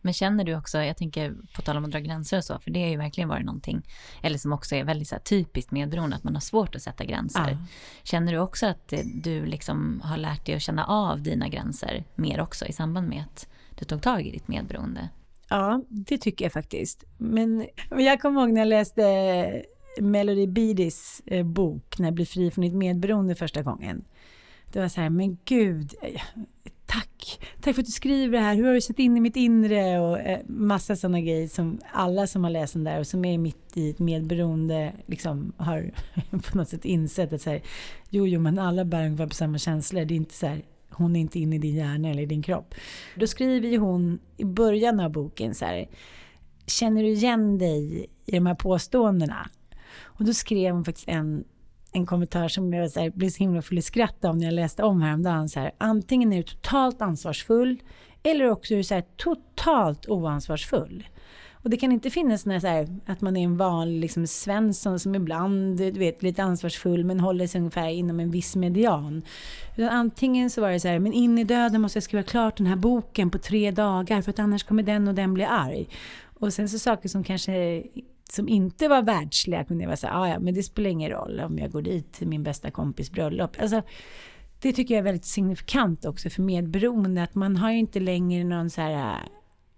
A: Men känner du också, jag tänker på tal om att dra gränser och så, för det har ju verkligen varit någonting, eller som också är väldigt så här, typiskt medberoende, att man har svårt att sätta gränser. Ja. Känner du också att du liksom har lärt dig att känna av dina gränser mer också i samband med att du tog tag i ditt medberoende?
B: Ja, det tycker jag faktiskt. Men jag kommer ihåg när jag läste Melody Beatties eh, bok, När jag blir fri från ditt medberoende första gången. Det var så här, men gud, tack, tack för att du skriver det här, hur har du sett in i mitt inre och eh, massa sådana grejer som alla som har läst den där och som är mitt i ett medberoende liksom har på något sätt insett att så här, jo, jo, men alla bär ungefär på samma känslor. Det är inte så här, hon är inte inne i din hjärna eller i din kropp. Då skriver ju hon i början av boken så här, känner du igen dig i de här påståendena? Och då skrev hon faktiskt en en kommentar som jag så här, blev så himla full i skratt av när jag läste om häromdagen. Så här, antingen är du totalt ansvarsfull eller också är du så här, totalt oansvarsfull. Och det kan inte finnas när så här, att man är en vanlig liksom, Svensson som ibland du vet, lite ansvarsfull men håller sig ungefär inom en viss median. Utan antingen så var det så här, men in i döden måste jag skriva klart den här boken på tre dagar för att annars kommer den och den bli arg. Och sen så saker som kanske som inte var världsliga kunde jag vara så här, ah, ja men det spelar ingen roll om jag går dit till min bästa kompis bröllop. Alltså, det tycker jag är väldigt signifikant också för medberoende, att man har ju inte längre någon så här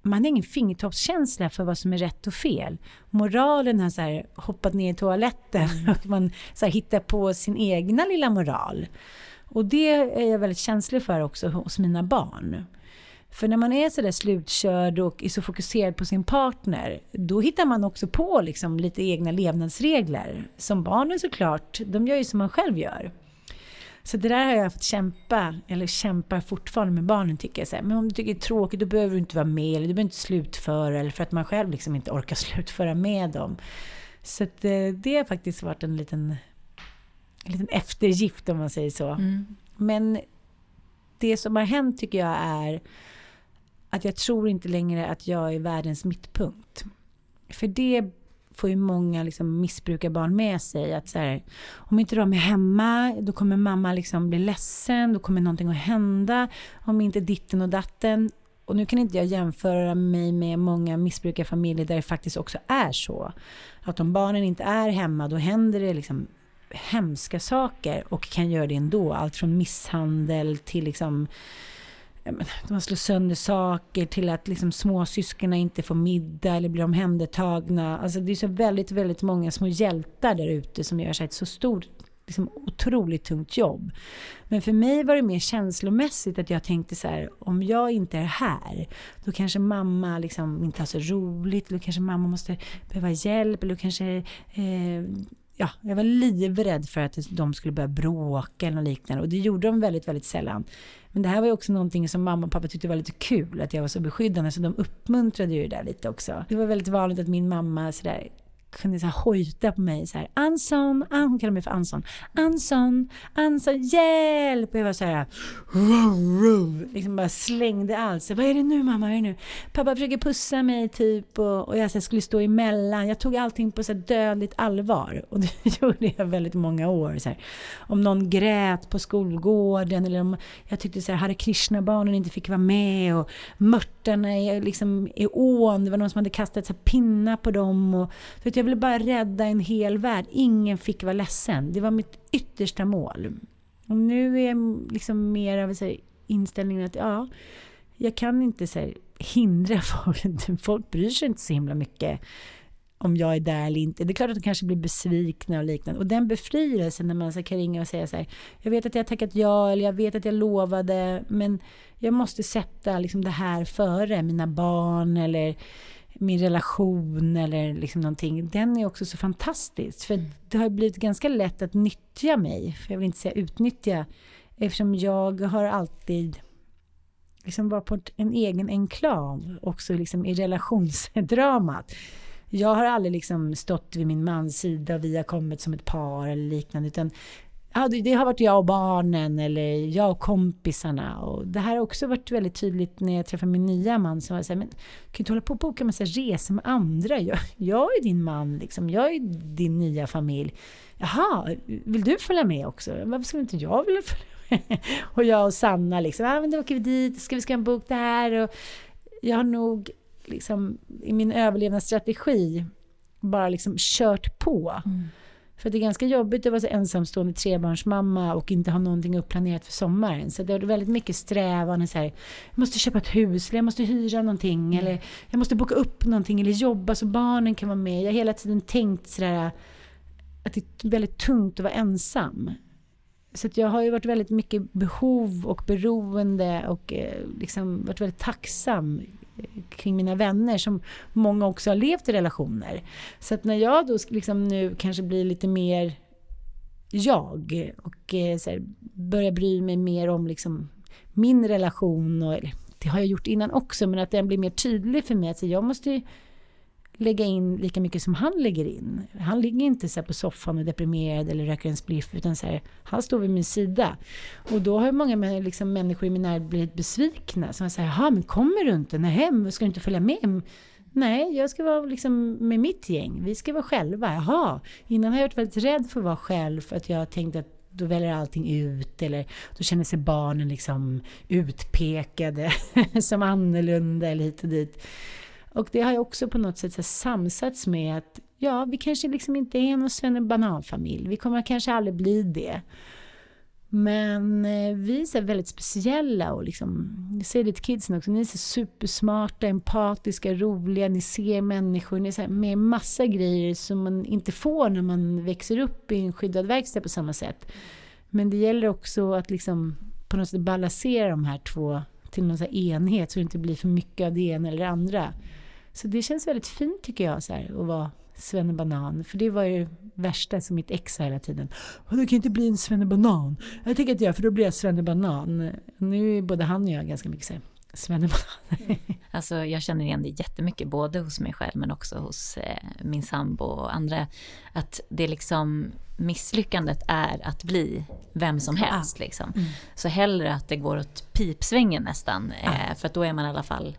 B: man har ingen fingertoppskänsla för vad som är rätt och fel. Moralen har så här, hoppat ner i toaletten mm. och man så här, hittar på sin egna lilla moral. Och det är jag väldigt känslig för också hos mina barn. För när man är så där slutkörd och är så fokuserad på sin partner, då hittar man också på liksom lite egna levnadsregler. Som barnen såklart, de gör ju som man själv gör. Så det där har jag fått kämpa, eller kämpar fortfarande med barnen tycker jag. Så här, men om du tycker det är tråkigt, då behöver du inte vara med, eller du behöver inte slutföra, eller för att man själv liksom inte orkar slutföra med dem. Så eh, det har faktiskt varit en liten, en liten eftergift om man säger så. Mm. Men det som har hänt tycker jag är att jag tror inte längre att jag är världens mittpunkt. För det får ju många liksom missbrukarbarn med sig. Att så här, om inte de är hemma, då kommer mamma liksom bli ledsen, då kommer någonting att hända. Om inte ditten och datten. Och nu kan inte jag jämföra mig med många missbrukarfamiljer där det faktiskt också är så. Att om barnen inte är hemma, då händer det liksom hemska saker och kan göra det ändå. Allt från misshandel till liksom de slår sönder saker till att liksom småsyskorna inte får middag eller blir omhändertagna. Alltså det är så väldigt, väldigt många små hjältar där ute som gör sig ett så stort, liksom otroligt tungt jobb. Men för mig var det mer känslomässigt att jag tänkte så här, om jag inte är här, då kanske mamma liksom inte har så roligt, eller kanske mamma måste behöva hjälp, eller kanske eh, ja, jag var livrädd för att de skulle börja bråka eller något liknande och det gjorde de väldigt, väldigt sällan. Men det här var ju också någonting som mamma och pappa tyckte var lite kul, att jag var så beskyddande, så de uppmuntrade ju det där lite också. Det var väldigt vanligt att min mamma sådär kunde så här hojta på mig så här, Anson, An hon kallade mig för Anson, Anson, Anson, hjälp! Och jag var så här, ruh, ruh, liksom bara slängde allt. Så, vad är det nu mamma, vad är det nu? Pappa försöker pussa mig typ och, och jag så här, skulle stå emellan. Jag tog allting på så här, dödligt allvar och det gjorde jag väldigt många år. Så här. Om någon grät på skolgården eller om jag tyckte så här, Hare Krishna-barnen inte fick vara med och mörtarna i, liksom, i ån, det var någon som hade kastat så här, pinnar på dem. Och, vet, jag jag ville bara rädda en hel värld. Ingen fick vara ledsen. Det var mitt yttersta mål. Och nu är jag liksom mer av så här, inställningen att ja, jag kan inte så här, hindra folk. Folk bryr sig inte så himla mycket om jag är där eller inte. Det är klart att de kanske blir besvikna och liknande. Och den befrielsen när man så kan ringa och säga så här, jag vet att jag har tackat ja eller jag vet att jag lovade, men jag måste sätta liksom det här före mina barn eller min relation eller liksom någonting, den är också så fantastisk. För det har blivit ganska lätt att nyttja mig, för jag vill inte säga utnyttja, eftersom jag har alltid liksom varit på en egen enklav också liksom i relationsdramat. Jag har aldrig liksom stått vid min mans sida och vi har kommit som ett par eller liknande, utan ja, det har varit jag och barnen eller jag och kompisarna. Och det här har också varit väldigt tydligt när jag träffade min nya man som var så här, men kan du inte hålla på och boka massa resor med andra? Jag, jag är din man, liksom. jag är din nya familj. Jaha, vill du följa med också? Varför skulle inte jag vilja följa med? och jag och Sanna liksom, ah, men då åker vi dit, ska vi skriva en bok där? Och jag har nog liksom i min överlevnadsstrategi bara liksom kört på. Mm. För det är ganska jobbigt att vara så ensamstående trebarnsmamma och inte ha någonting uppplanerat för sommaren. Så det är väldigt mycket strävan. Så här, jag måste köpa ett hus, eller jag måste hyra någonting, mm. eller jag måste boka upp någonting, eller jobba så barnen kan vara med. Jag har hela tiden tänkt sådär att det är väldigt tungt att vara ensam. Så jag har ju varit väldigt mycket behov och beroende och eh, liksom varit väldigt tacksam kring mina vänner som många också har levt i relationer. Så att när jag då liksom nu kanske blir lite mer jag och eh, så här, börjar bry mig mer om liksom min relation och det har jag gjort innan också men att den blir mer tydlig för mig att jag måste lägga in lika mycket som han lägger in. Han ligger inte så på soffan och deprimerad eller röker en spliff utan så här, han står vid min sida. Och då har många liksom, människor i min närhet blivit besvikna. Som säger, jaha men kommer du inte? Nej, ska du inte följa med? Nej, jag ska vara liksom med mitt gäng. Vi ska vara själva. Jaha, innan har jag varit väldigt rädd för att vara själv för att jag har tänkt att då väljer allting ut eller då känner sig barnen liksom utpekade som annorlunda eller hit och dit. Och det har jag också på något sätt samsats med att ja, vi kanske liksom inte är någon svennebananfamilj. Vi kommer kanske aldrig bli det. Men eh, vi är väldigt speciella och liksom, jag säger det till kidsen också, ni är så supersmarta, empatiska, roliga, ni ser människor, ni är så med massa grejer som man inte får när man växer upp i en skyddad verkstad på samma sätt. Men det gäller också att liksom på något sätt balansera de här två till någon enhet så det inte blir för mycket av det ena eller det andra. Så det känns väldigt fint tycker jag så här, att vara svennebanan. För det var ju värsta som mitt ex hela tiden. Du kan inte bli en svennebanan. Jag tänker inte jag, för då blir jag svennebanan. Nu är både han och jag ganska mycket så här, svennebanan.
A: alltså jag känner igen det jättemycket, både hos mig själv men också hos eh, min sambo och andra. Att det liksom misslyckandet är att bli vem som helst. Ah. Liksom. Mm. Så hellre att det går åt pipsvängen nästan. Ah. Eh, för att då är man i alla fall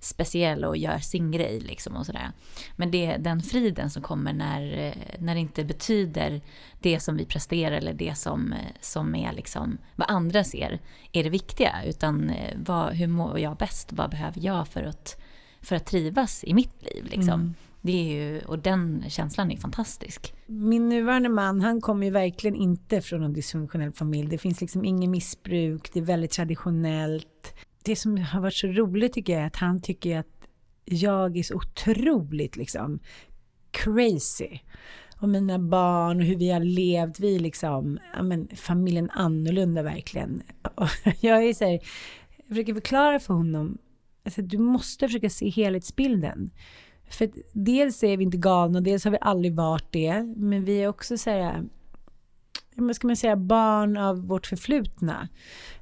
A: speciell och gör sin grej. Liksom och sådär. Men det är den friden som kommer när, när det inte betyder det som vi presterar eller det som, som är liksom, vad andra ser är det viktiga. Utan eh, vad, hur mår jag bäst? Vad behöver jag för att, för att trivas i mitt liv? Liksom. Mm. Det är ju, och den känslan är fantastisk.
B: Min nuvarande man, han kommer ju verkligen inte från en dysfunktionell familj. Det finns liksom ingen missbruk, det är väldigt traditionellt det som har varit så roligt tycker jag är att han tycker att jag är så otroligt liksom crazy. Och mina barn och hur vi har levt, vi är liksom, ja men familjen annorlunda verkligen. Och jag är så här, jag försöker förklara för honom, alltså, du måste försöka se helhetsbilden. För dels är vi inte galna, dels har vi aldrig varit det. Men vi är också så här, vad ska man säga, barn av vårt förflutna.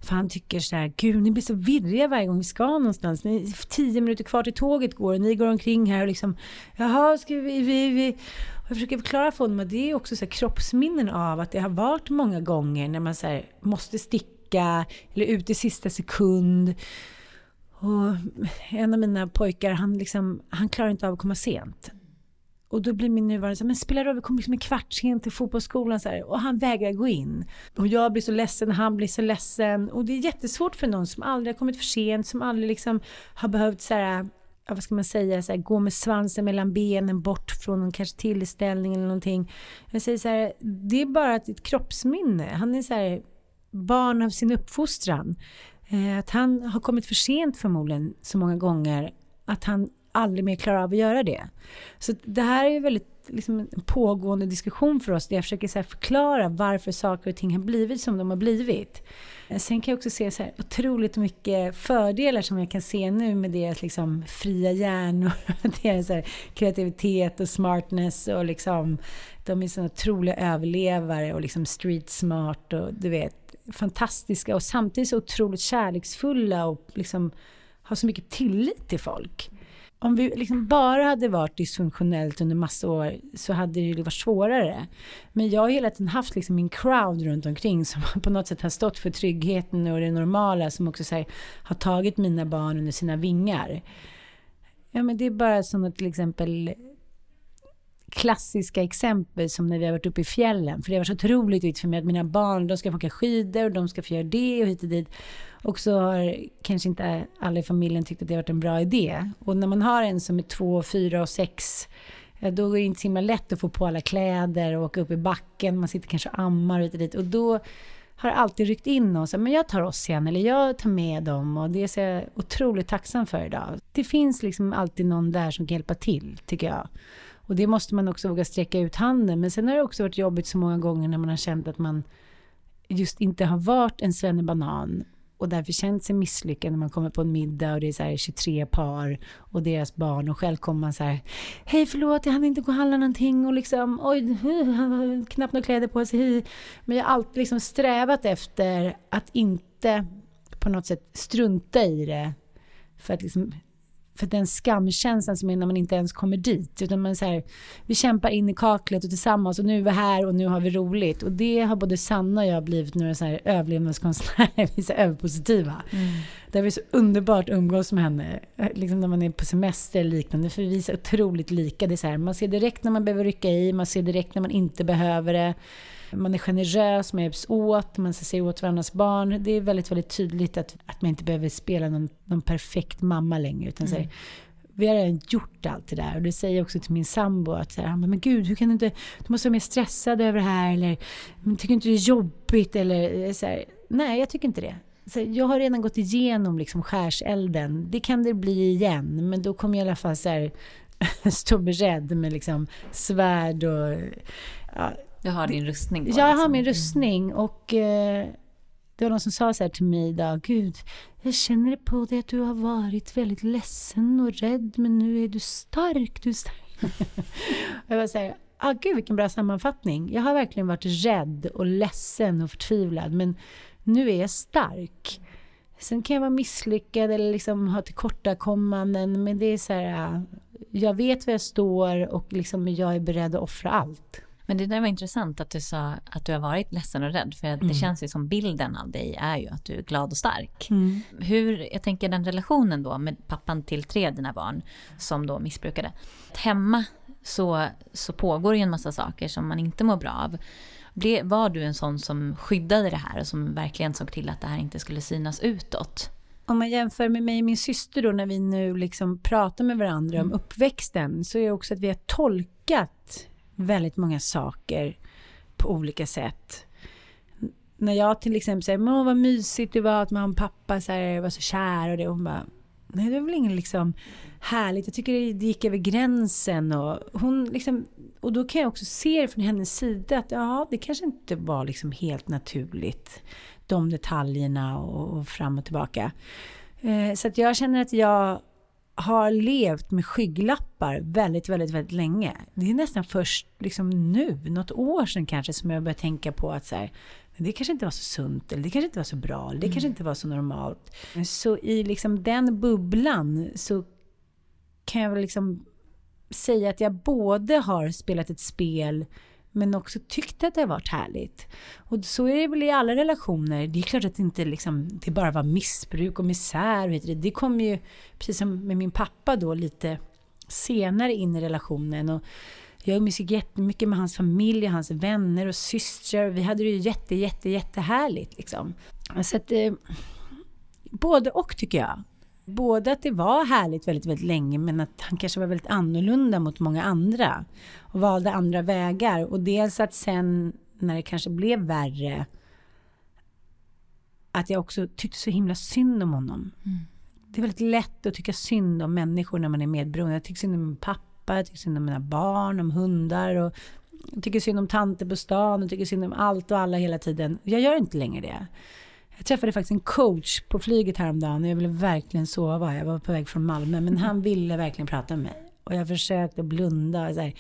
B: För han tycker så här, gud ni blir så virriga varje gång vi ska någonstans. Ni, tio minuter kvar till tåget går och ni går omkring här och liksom, jaha, ska vi, vi, vi. Och jag försöker förklara för honom att det är också så här kroppsminnen av att det har varit många gånger när man så här, måste sticka eller ut i sista sekund. Och en av mina pojkar, han, liksom, han klarar inte av att komma sent. Och då blir min nuvarande så men spelar roll, vi kommer liksom en kvart sent till fotbollsskolan så här, och han vägrar gå in. Och jag blir så ledsen, han blir så ledsen. Och det är jättesvårt för någon som aldrig har kommit för sent, som aldrig liksom har behövt så här, vad ska man säga, så här, gå med svansen mellan benen bort från någon kanske tillställning eller någonting. Jag säger så här, det är bara ett kroppsminne. Han är så här, barn av sin uppfostran. Eh, att han har kommit för sent förmodligen så många gånger att han aldrig mer klarar av att göra det. Så det här är väldigt liksom, en pågående diskussion för oss där jag försöker så förklara varför saker och ting har blivit som de har blivit. Sen kan jag också se så här otroligt mycket fördelar som jag kan se nu med deras liksom fria hjärnor, deras här kreativitet och smartness och liksom de är sådana otroliga överlevare och liksom street smart och du vet fantastiska och samtidigt så otroligt kärleksfulla och liksom har så mycket tillit till folk. Om vi liksom bara hade varit dysfunktionellt under massa år så hade det ju varit svårare. Men jag har hela tiden haft liksom min crowd runt omkring som på något sätt har stått för tryggheten och det normala som också här, har tagit mina barn under sina vingar. Ja, men det är bara som till exempel klassiska exempel som när vi har varit uppe i fjällen. För det har varit så otroligt viktigt för mig att mina barn de ska få åka skidor och de ska få göra det och hit och dit. Och så har kanske inte alla i familjen tyckt att det har varit en bra idé. Och när man har en som är två, fyra och sex eh, då är det inte så himla lätt att få på alla kläder och åka upp i backen. Man sitter kanske och ammar och hit och dit. Och då har alltid ryckt in och sagt men jag tar oss igen eller jag tar med dem och det är jag otroligt tacksam för idag. Det finns liksom alltid någon där som kan hjälpa till tycker jag. Och det måste man också våga sträcka ut handen. Men sen har det också varit jobbigt så många gånger när man har känt att man just inte har varit en svennebanan och därför känt sig misslyckad när man kommer på en middag och det är så 23 par och deras barn och själv kommer man så här Hej förlåt jag hann inte gå och handla någonting och liksom oj, han har knappt några kläder på sig. Men jag har alltid liksom strävat efter att inte på något sätt strunta i det för att liksom för den skamkänslan som är när man inte ens kommer dit. Utan man så här, vi kämpar in i kaklet och tillsammans och nu är vi här och nu har vi roligt. Och det har både Sanna och jag blivit nu så här överlevnadskonstnärer, vi är så överpositiva. Mm. Det är så underbart att umgås med henne, liksom när man är på semester eller liknande. För vi är så otroligt lika. Det är så här, man ser direkt när man behöver rycka i, man ser direkt när man inte behöver det man är generös, man hjälps åt, man ser åt varandras barn. Det är väldigt, väldigt tydligt att, att man inte behöver spela någon, någon perfekt mamma längre. Utan mm. så vi har redan gjort allt det där. Och det säger jag också till min sambo. Att så här, han bara, men gud, hur kan du inte... Du måste vara mer stressad över det här. Eller, men tycker inte det är jobbigt? Eller så här, nej, jag tycker inte det. Så jag har redan gått igenom liksom skärselden. Det kan det bli igen. Men då kommer jag i alla fall så här, stå beredd med liksom svärd och... Ja,
A: du har din rustning?
B: Då, jag liksom. har min rustning och eh, det var någon som sa så här till mig idag. Gud, jag känner på dig att du har varit väldigt ledsen och rädd men nu är du stark. Du är stark. jag var så här, ah, gud vilken bra sammanfattning. Jag har verkligen varit rädd och ledsen och förtvivlad men nu är jag stark. Sen kan jag vara misslyckad eller liksom ha tillkortakommanden men det är så här, jag vet var jag står och liksom jag är beredd att offra allt.
A: Men det där var intressant att du sa att du har varit ledsen och rädd. För mm. det känns ju som bilden av dig är ju att du är glad och stark. Mm. Hur, jag tänker den relationen då med pappan till tre av dina barn som då missbrukade. Hemma så, så pågår ju en massa saker som man inte mår bra av. var du en sån som skyddade det här och som verkligen såg till att det här inte skulle synas utåt?
B: Om man jämför med mig och min syster då när vi nu liksom pratar med varandra mm. om uppväxten så är det också att vi har tolkat väldigt många saker på olika sätt. När jag till exempel säger men vad mysigt det var att mamma och pappa så här, var så kära och det. Och hon bara, nej det var väl inget liksom härligt. Jag tycker det gick över gränsen. Och, hon liksom, och då kan jag också se det från hennes sida att ja, det kanske inte var liksom helt naturligt. De detaljerna och, och fram och tillbaka. Eh, så att jag känner att jag har levt med skygglappar väldigt, väldigt, väldigt länge. Det är nästan först liksom nu, något år sedan kanske, som jag började tänka på att så här, det kanske inte var så sunt, eller det kanske inte var så bra, eller det kanske inte var så normalt. Så i liksom den bubblan så kan jag väl liksom säga att jag både har spelat ett spel men också tyckt att det har varit härligt. Och så är det väl i alla relationer. Det är klart att det inte liksom, det bara var missbruk och misär. Vet du. Det kom ju, precis som med min pappa då, lite senare in i relationen. Och jag umgicks jättemycket med hans familj, hans vänner och systrar. Vi hade det ju jätte, jätte, jättehärligt. Liksom. Så att, eh, både och tycker jag. Både att det var härligt väldigt, väldigt länge men att han kanske var väldigt annorlunda mot många andra och valde andra vägar. Och dels att sen när det kanske blev värre att jag också tyckte så himla synd om honom. Mm. Det är väldigt lätt att tycka synd om människor när man är medberoende. Jag tycker synd om min pappa, jag tycker synd om mina barn, om hundar och jag tycker synd om tanter på stan, jag tycker synd om allt och alla hela tiden. Jag gör inte längre det. Jag träffade faktiskt en coach på flyget häromdagen och jag ville verkligen sova. Jag var på väg från Malmö men han ville verkligen prata med mig. Och jag försökte blunda och så här,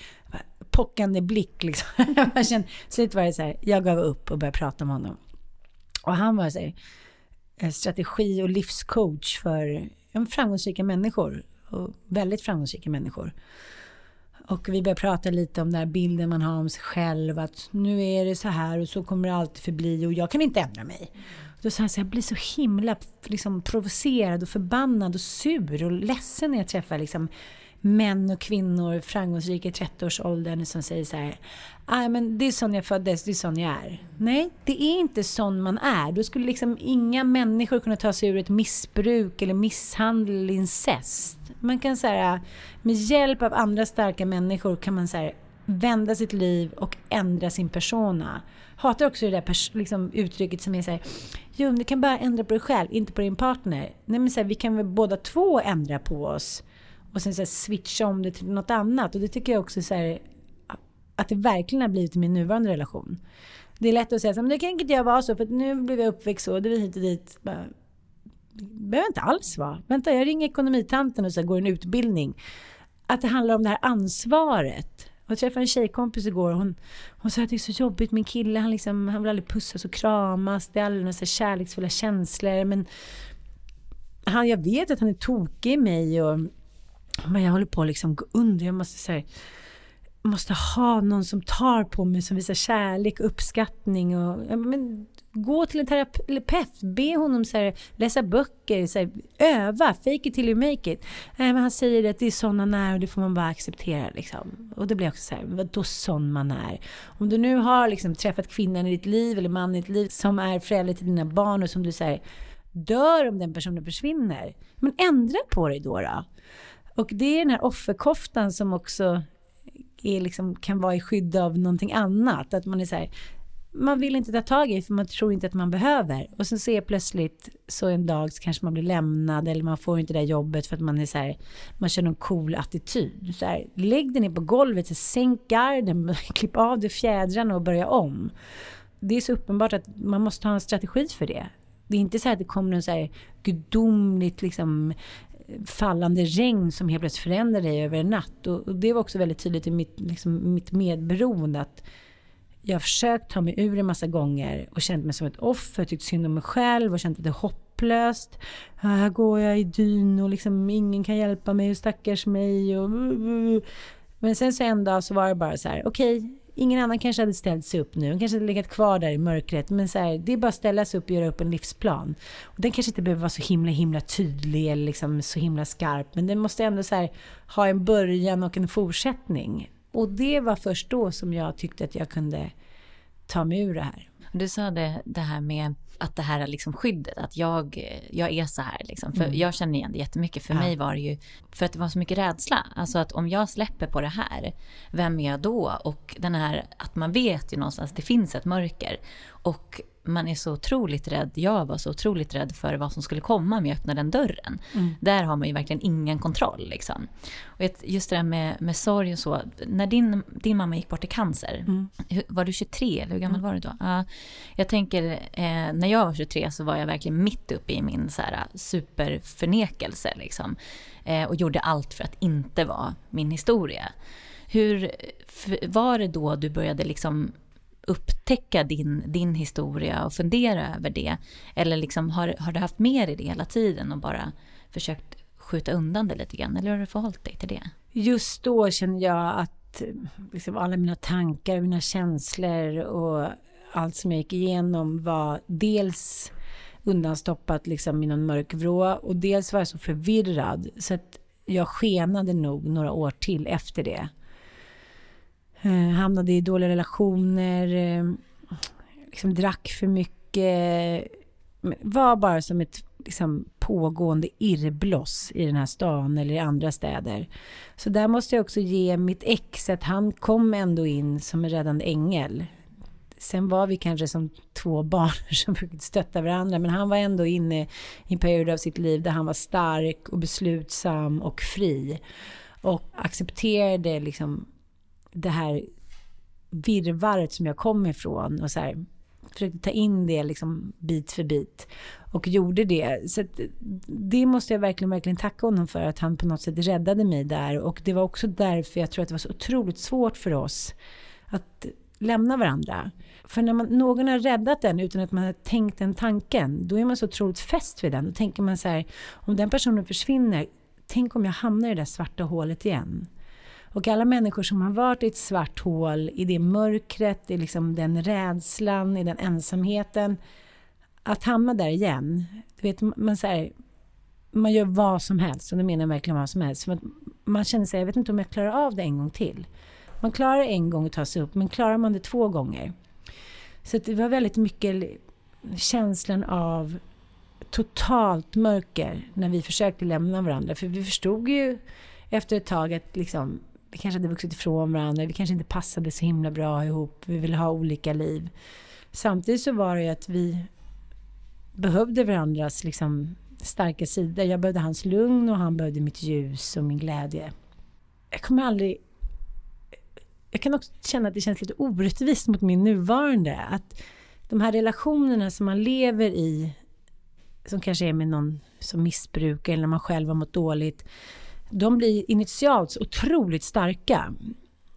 B: pockande blick liksom. jag kände, slut var det så här, jag gav upp och började prata med honom. Och han var så här, eh, strategi och livscoach för framgångsrika människor. Och väldigt framgångsrika människor. Och vi började prata lite om den här bilden man har om sig själv. Att nu är det så här och så kommer det alltid förbli och jag kan inte ändra mig. Då sa han så jag blir så himla liksom, provocerad och förbannad och sur och ledsen när jag träffar liksom, män och kvinnor, framgångsrika i 30-årsåldern som säger så här. ah, men det är sån jag föddes, det är sån jag är. Nej, det är inte sån man är. Då skulle liksom inga människor kunna ta sig ur ett missbruk eller misshandel eller incest. Man kan säga med hjälp av andra starka människor kan man så här, vända sitt liv och ändra sin persona. Hatar också det där liksom, uttrycket som är så här, jo du kan bara ändra på dig själv, inte på din partner. Nej men så här, vi kan väl båda två ändra på oss och sen så här, switcha om det till något annat. Och det tycker jag också så här, att det verkligen har blivit i min nuvarande relation. Det är lätt att säga så men det kan inte jag vara så för nu blev jag uppväxt så, det är hit och dit. Bara, behöver inte alls vara. Vänta, jag ringer ekonomitanten och så går en utbildning. Att det handlar om det här ansvaret. Jag träffade en tjejkompis igår och hon, hon sa att det är så jobbigt. Min kille han, liksom, han vill aldrig pussas och kramas. Det är aldrig några kärleksfulla känslor. Men han, jag vet att han är tokig i mig. Och, men jag håller på att liksom gå under. Jag måste här, måste ha någon som tar på mig, som visar kärlek och uppskattning. Och, men, gå till en terapeut, be honom så här, läsa böcker, så här, öva, fake it till you make it. Nej, men han säger att det är sån han är och det får man bara acceptera. Liksom. Och det blir också så här, vadå sån man är? Om du nu har liksom, träffat kvinnan i ditt liv eller mannen i ditt liv som är förälder till dina barn och som du säger dör om den personen försvinner. Men ändra på dig då. då. Och det är den här offerkoftan som också är liksom, kan vara i skydd av någonting annat. Att man är så här, man vill inte ta tag i för man tror inte att man behöver. Och sen ser plötsligt så en dag så kanske man blir lämnad eller man får inte det där jobbet för att man är så här, man känner en cool attityd. Så här, lägg dig ner på golvet, så sänk garden, klipp av dig fjädrarna och börja om. Det är så uppenbart att man måste ha en strategi för det. Det är inte så att det kommer någon så här gudomligt liksom fallande regn som helt plötsligt förändrar dig över en natt. Och, och det var också väldigt tydligt i mitt, liksom, mitt medberoende att jag har försökt ta mig ur en massa gånger och känt mig som ett offer, tyckt synd om mig själv och känt att det är hopplöst. Här går jag i dyn och liksom ingen kan hjälpa mig och stackars mig. Och... Men sen så en dag så var det bara så här, okej, okay, ingen annan kanske hade ställt sig upp nu. Hon kanske hade legat kvar där i mörkret. Men så här, det är bara att ställa sig upp och göra upp en livsplan. Och den kanske inte behöver vara så himla himla tydlig eller liksom så himla skarp. Men den måste ändå så här, ha en början och en fortsättning. Och det var först då som jag tyckte att jag kunde ta mig ur det här.
A: Du sa det, det här med att det här är liksom skyddet, att jag, jag är så här. Liksom. För mm. Jag känner igen det jättemycket. För ja. mig var det ju för att det var så mycket rädsla. Alltså att om jag släpper på det här, vem är jag då? Och den här att man vet ju någonstans att det finns ett mörker. Och man är så otroligt rädd, jag var så otroligt rädd för vad som skulle komma om jag öppnade den dörren. Mm. Där har man ju verkligen ingen kontroll. Liksom. Och just det där med, med sorg och så, när din, din mamma gick bort i cancer, mm. var du 23 eller hur gammal mm. var du då? Uh, jag tänker, eh, när jag var 23 så var jag verkligen mitt uppe i min så här, superförnekelse. Liksom, eh, och gjorde allt för att inte vara min historia. Hur var det då du började liksom upptäcka din, din historia och fundera över det? Eller liksom, har, har du haft med dig det hela tiden och bara försökt skjuta undan det lite grann? Eller har du förhållit dig till det?
B: Just då kände jag att liksom, alla mina tankar, mina känslor och allt som jag gick igenom var dels undanstoppat liksom i någon mörk vrå och dels var jag så förvirrad så att jag skenade nog några år till efter det. Eh, hamnade i dåliga relationer, eh, liksom drack för mycket. Var bara som ett liksom, pågående irrbloss i den här stan eller i andra städer. Så där måste jag också ge mitt ex att han kom ändå in som en räddande ängel. Sen var vi kanske som två barn som fick stötta varandra men han var ändå inne i en period av sitt liv där han var stark och beslutsam och fri. Och accepterade liksom det här virvaret som jag kom ifrån och så här, försökte ta in det liksom bit för bit och gjorde det. Så det måste jag verkligen, verkligen tacka honom för att han på något sätt räddade mig där och det var också därför jag tror att det var så otroligt svårt för oss att lämna varandra. För när man, någon har räddat en utan att man har tänkt den tanken, då är man så otroligt fäst vid den. Då tänker man så här, om den personen försvinner, tänk om jag hamnar i det där svarta hålet igen. Och alla människor som har varit i ett svart hål, i det mörkret, i liksom den rädslan, i den ensamheten, att hamna där igen. Du vet, man, så här, man gör vad som helst, och nu menar jag verkligen vad som helst. För man känner sig, jag vet inte om jag klarar av det en gång till. Man klarar en gång att ta sig upp, men klarar man det två gånger? Så det var väldigt mycket känslan av totalt mörker när vi försökte lämna varandra. För vi förstod ju efter ett tag att liksom, vi kanske hade vuxit ifrån varandra, vi kanske inte passade så himla bra ihop, vi ville ha olika liv. Samtidigt så var det ju att vi behövde varandras liksom, starka sidor. Jag behövde hans lugn och han behövde mitt ljus och min glädje. Jag kommer aldrig... Jag kan också känna att det känns lite orättvist mot min nuvarande. Att de här relationerna som man lever i, som kanske är med någon som missbrukar eller när man själv har mått dåligt de blir initialt så otroligt starka.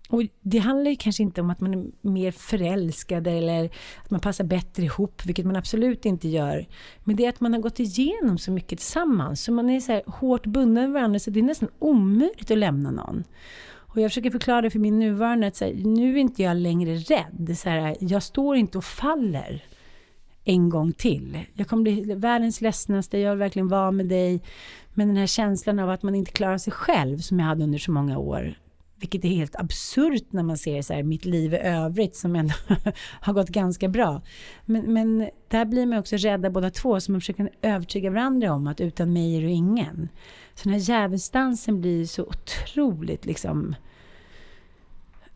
B: Och det handlar ju kanske inte om att man är mer förälskad eller att man passar bättre ihop, vilket man absolut inte gör. Men det är att man har gått igenom så mycket tillsammans, så man är så här hårt bunden med varandra så det är nästan omöjligt att lämna någon. Och jag försöker förklara det för min nuvarande, att så här, nu är inte jag längre rädd. Så här, jag står inte och faller en gång till. Jag kommer bli världens ledsnaste, jag vill verkligen vara med dig. Men den här känslan av att man inte klarar sig själv som jag hade under så många år. Vilket är helt absurt när man ser så här, mitt liv i övrigt som ändå har gått ganska bra. Men, men där blir man också rädda båda två så man försöker övertyga varandra om att utan mig är du ingen. Så den här djävulsdansen blir så otroligt liksom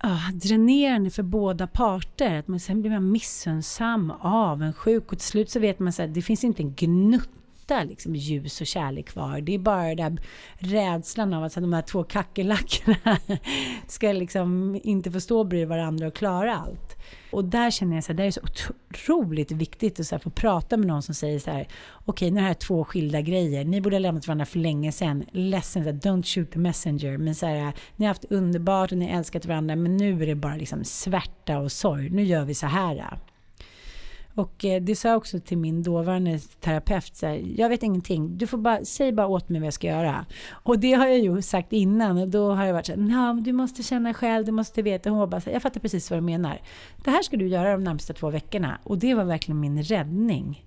B: ah, dränerande för båda parter. Att man, sen blir man missunnsam, avundsjuk och till slut så vet man att det finns inte en gnutta liksom ljus och kärlek kvar. Det är bara den rädslan av att de här två kackerlackorna ska liksom inte få stå bredvid varandra och klara allt. Och där känner jag att det är så otroligt viktigt att så få prata med någon som säger så här, okej, okay, nu är det här två skilda grejer. Ni borde ha lämnat varandra för länge sedan. Ledsen, så här, don't shoot the messenger. Men så här, ni har haft underbart och ni har älskat varandra, men nu är det bara liksom svärta och sorg. Nu gör vi så här. Och eh, det sa jag också till min dåvarande terapeut. Så här, jag vet ingenting. Du får bara, säg bara åt mig vad jag ska göra. Och det har jag ju sagt innan. Och då har jag varit så här, du måste känna själv, du måste veta. Hon var bara så här, jag fattar precis vad du menar. Det här ska du göra de närmsta två veckorna. Och det var verkligen min räddning.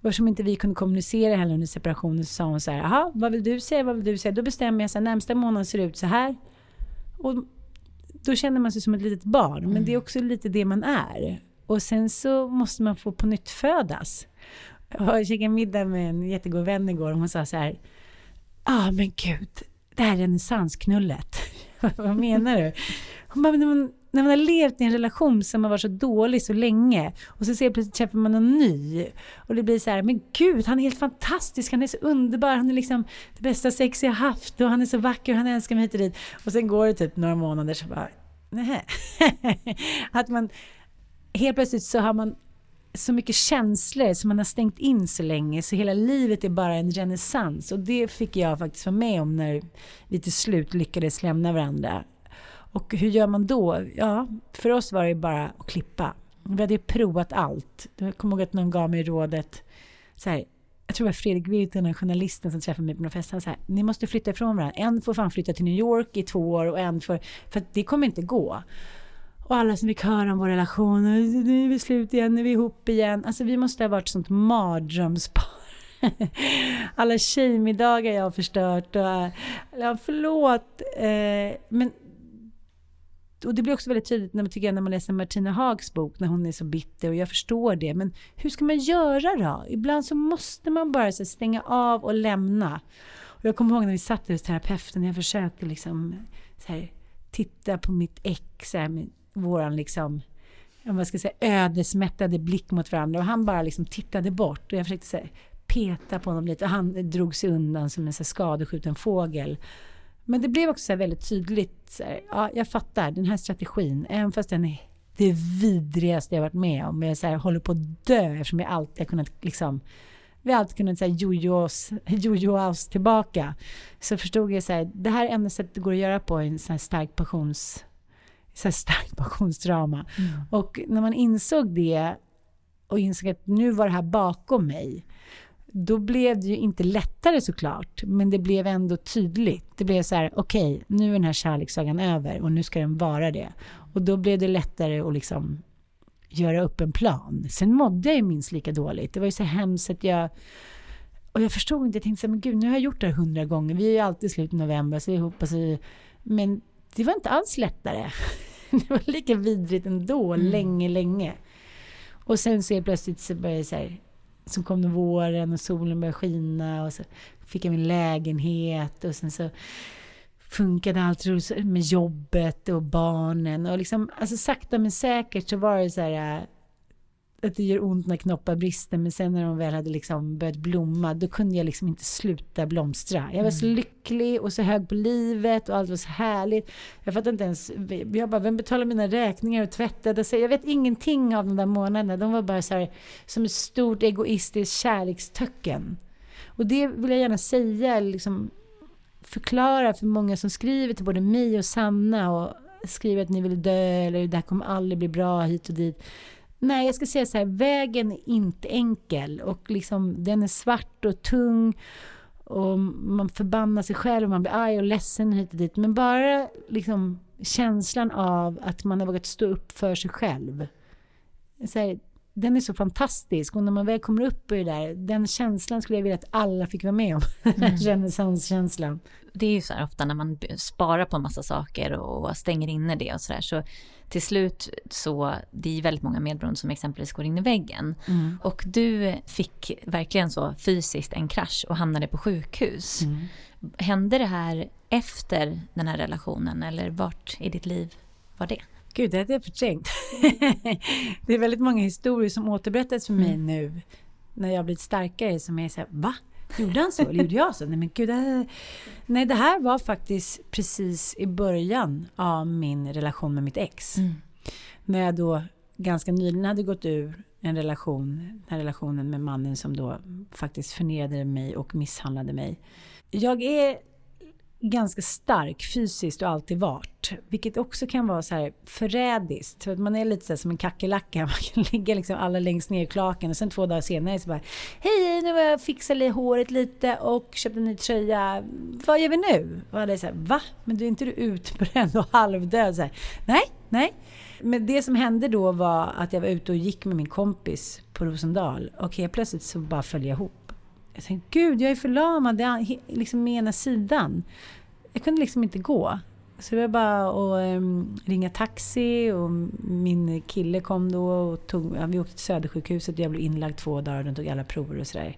B: Och eftersom inte vi kunde kommunicera heller under separationen så sa hon så här, jaha, vad vill du säga, vad vill du säga? Då bestämmer jag så här, närmsta månaden ser ut så här. Och då känner man sig som ett litet barn, men det är mm. också lite det man är. Och sen så måste man få på nytt födas. Jag käkade middag med en jättegod vän igår och hon sa så här. Ja ah, men gud, det här är renässansknullet. Vad menar du? Hon bara, men när man har levt i en relation som har varit så dålig så länge och så ser plötsligt träffar man någon ny och det blir så här, men gud, han är helt fantastisk, han är så underbar, han är liksom det bästa sex jag haft och han är så vacker och han älskar mig hit och dit. Och sen går det typ några månader så bara, nej. Att man, helt plötsligt så har man så mycket känslor som man har stängt in så länge så hela livet är bara en renässans och det fick jag faktiskt vara med om när vi till slut lyckades lämna varandra. Och hur gör man då? Ja, för oss var det bara att klippa. Vi hade provat allt. Jag kommer ihåg att någon gav mig rådet så här, jag tror det var Fredrik Virtanen, journalisten som träffade mig på någon fest, han sa ni måste flytta ifrån varandra. En får fan flytta till New York i två år och en får, för det kommer inte gå. Och alla som fick höra om vår relation, nu är vi slut igen, nu är vi ihop igen. Alltså vi måste ha varit sånt mardrömspar. Alla tjejmiddagar jag har förstört och, ja förlåt. Eh, men och det blir också väldigt tydligt när man, tycker jag, när man läser Martina Hags bok, när hon är så bitter och jag förstår det. Men hur ska man göra då? Ibland så måste man bara så stänga av och lämna. Och jag kommer ihåg när vi satt hos terapeuten och jag försökte liksom så här, titta på mitt ex, så här, våran liksom vad ska jag säga, ödesmättade blick mot varandra och han bara liksom tittade bort och jag försökte så här, peta på honom lite och han drog sig undan som en så här, skadeskjuten fågel. Men det blev också väldigt tydligt, så här, ja jag fattar den här strategin, även fast den är det vidrigaste jag varit med om, jag så här, håller på att dö eftersom jag alltid har kunnat liksom vi har alltid kunnat jojo oss tillbaka. Så förstod jag så här, det här är enda sättet det går att göra på en sån här stark passions så starkt passionsdrama. Mm. Och när man insåg det och insåg att nu var det här bakom mig då blev det ju inte lättare såklart, men det blev ändå tydligt. Det blev så här, okej, okay, nu är den här kärlekssagan över och nu ska den vara det. Och då blev det lättare att liksom göra upp en plan. Sen mådde jag ju minst lika dåligt. Det var ju så hemskt att jag... Och jag förstod inte, jag tänkte så här, men gud, nu har jag gjort det här hundra gånger. Vi är ju alltid i slutet av november, så vi ihop. Alltså, men det var inte alls lättare. det var lika vidrigt ändå, mm. länge, länge. Och sen så plötsligt så började så här, så kom det våren och solen började skina och så fick jag min lägenhet och sen så funkade allt med jobbet och barnen och liksom, alltså sakta men säkert så var det så här att det gör ont när knoppar brister men sen när de väl hade liksom börjat blomma då kunde jag liksom inte sluta blomstra. Jag var så mm. lycklig och så hög på livet och allt var så härligt. Jag fattar inte ens, jag bara, vem betalar mina räkningar och tvättade? Så jag vet ingenting av de där månaderna. De var bara så här, som ett stort egoistiskt kärlekstöcken. Och det vill jag gärna säga, liksom förklara för många som skriver till både mig och Sanna och skriver att ni vill dö eller det här kommer aldrig bli bra hit och dit Nej, jag ska säga så här, vägen är inte enkel och liksom, den är svart och tung och man förbannar sig själv och man blir arg och ledsen hit och dit. Men bara liksom känslan av att man har vågat stå upp för sig själv. Så här, den är så fantastisk och när man väl kommer upp i det där, den känslan skulle jag vilja att alla fick vara med om. Mm. Renässanskänslan.
A: Det är ju så här ofta när man sparar på en massa saker och stänger inne det och sådär så till slut så, det är väldigt många medberoende som exempelvis går in i väggen. Mm. Och du fick verkligen så fysiskt en krasch och hamnade på sjukhus. Mm. Hände det här efter den här relationen eller vart i ditt liv var det?
B: Gud, det hade jag förträngt. det är väldigt många historier som återberättas för mig mm. nu när jag blivit starkare som är så här, va? Gjorde han så? Eller gjorde jag så? Nej, men gud, det Nej, det här var faktiskt precis i början av min relation med mitt ex. Mm. När jag då ganska nyligen hade gått ur en relation, den här relationen med mannen som då faktiskt förnedrade mig och misshandlade mig. Jag är ganska stark fysiskt och alltid varit. Vilket också kan vara så här förrädiskt. För att man är lite så som en kackerlacka. Man kan ligga liksom alla längst ner i klaken och sen två dagar senare så bara Hej, nu har jag fixat håret lite och köpt en ny tröja. Vad gör vi nu? Och alla är så här, va? Men du är inte du utbränd och halvdöd? Så här, nej, nej. Men det som hände då var att jag var ute och gick med min kompis på Rosendal och helt plötsligt så bara föll jag ihop. Jag tänkte, gud, jag är förlamad, liksom med ena sidan. Jag kunde liksom inte gå. Så det var bara att um, ringa taxi och min kille kom då och tog, ja, vi åkte till Södersjukhuset och jag blev inlagd två dagar och de tog alla prover och sådär.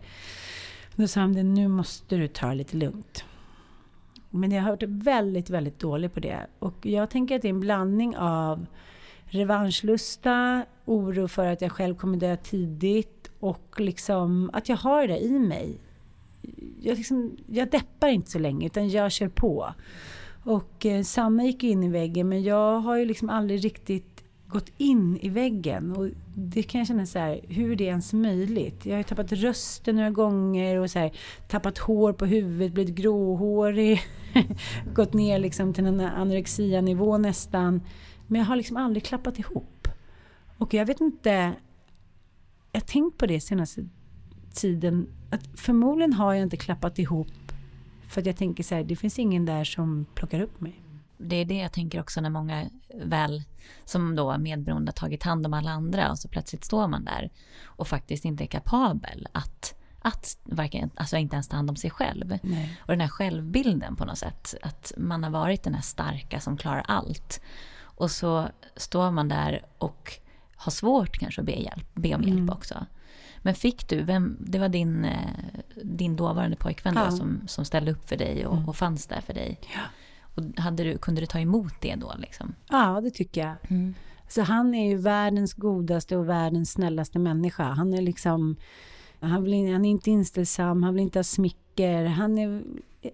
B: Då sa han, nu måste du ta det lite lugnt. Men jag har varit väldigt, väldigt dålig på det. Och jag tänker att det är en blandning av revanschlusta, oro för att jag själv kommer dö tidigt och liksom att jag har det i mig. Jag, liksom, jag deppar inte så länge utan jag kör på. Och eh, Sanna gick in i väggen men jag har ju liksom aldrig riktigt gått in i väggen. Och det kan jag känna så här, hur är det ens möjligt? Jag har ju tappat rösten några gånger och så här, tappat hår på huvudet, blivit gråhårig. gått ner liksom till en anorexia-nivå nästan. Men jag har liksom aldrig klappat ihop. Och jag vet inte, jag har tänkt på det senaste tiden, att förmodligen har jag inte klappat ihop för att jag tänker så här, det finns ingen där som plockar upp mig.
A: Det är det jag tänker också när många väl, som då medberoende, tagit hand om alla andra och så plötsligt står man där och faktiskt inte är kapabel att att varken, alltså inte ens ta hand om sig själv.
B: Nej.
A: Och den här självbilden på något sätt, att man har varit den här starka som klarar allt. Och så står man där och har svårt kanske att be, hjälp, be om hjälp mm. också. Men fick du, vem, det var din, eh, din dåvarande pojkvän ja. då, som, som ställde upp för dig och, mm. och fanns där för dig.
B: Ja.
A: Och hade du, kunde du ta emot det då? Liksom?
B: Ja, det tycker jag.
A: Mm.
B: Så han är ju världens godaste och världens snällaste människa. Han är liksom... Han, vill, han är inte inställsam, han vill inte ha smicker. Han, är,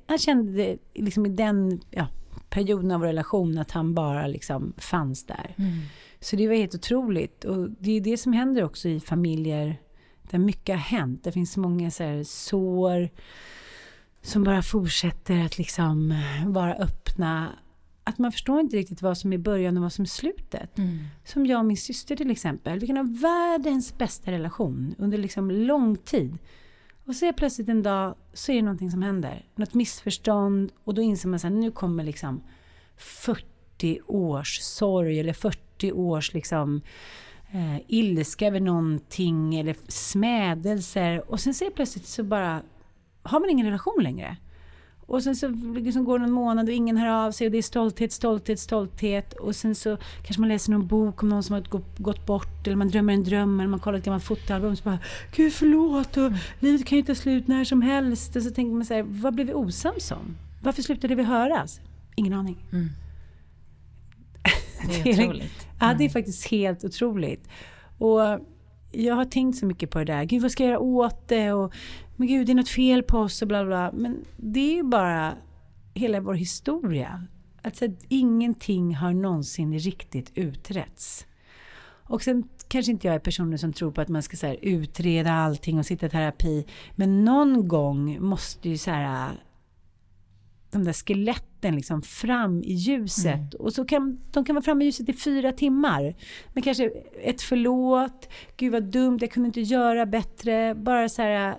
B: han kände liksom i den ja, perioden av vår relation att han bara liksom fanns där.
A: Mm.
B: Så det var helt otroligt. Och det är det som händer också i familjer där mycket har hänt. Det finns många så här sår som bara fortsätter att liksom vara öppna. Att man förstår inte riktigt vad som är början och vad som är slutet.
A: Mm.
B: Som jag och min syster till exempel. Vi kan ha världens bästa relation under liksom lång tid. Och så är plötsligt en dag så är det någonting som händer. Något missförstånd och då inser man att nu kommer liksom 40 års sorg eller 40 40 års liksom eh, ilska över någonting eller smädelser. Och sen ser plötsligt så bara har man ingen relation längre. Och sen så liksom går det någon månad och ingen hör av sig och det är stolthet, stolthet, stolthet. Och sen så kanske man läser någon bok om någon som har gått, bort eller man drömmer en dröm eller man kollar ett gammalt fotoalbum så bara Gud förlåt och livet kan ju ta slut när som helst. Och så tänker man så här, vad blev vi osams om? Varför slutade vi höras? Ingen aning.
A: Mm. Det är otroligt. Mm.
B: Ja, det är faktiskt helt otroligt. Och jag har tänkt så mycket på det där. Gud, vad ska jag göra åt det? Och, men gud, det är något fel på oss och bla bla. Men det är ju bara hela vår historia. Alltså, ingenting har någonsin riktigt utretts. Och sen kanske inte jag är personen som tror på att man ska så utreda allting och sitta i terapi. Men någon gång måste ju så här, de där skeletten liksom fram i ljuset. Mm. Och så kan, de kan vara framme i ljuset i fyra timmar. Men kanske ett förlåt, gud vad dumt, jag kunde inte göra bättre. Bara så här,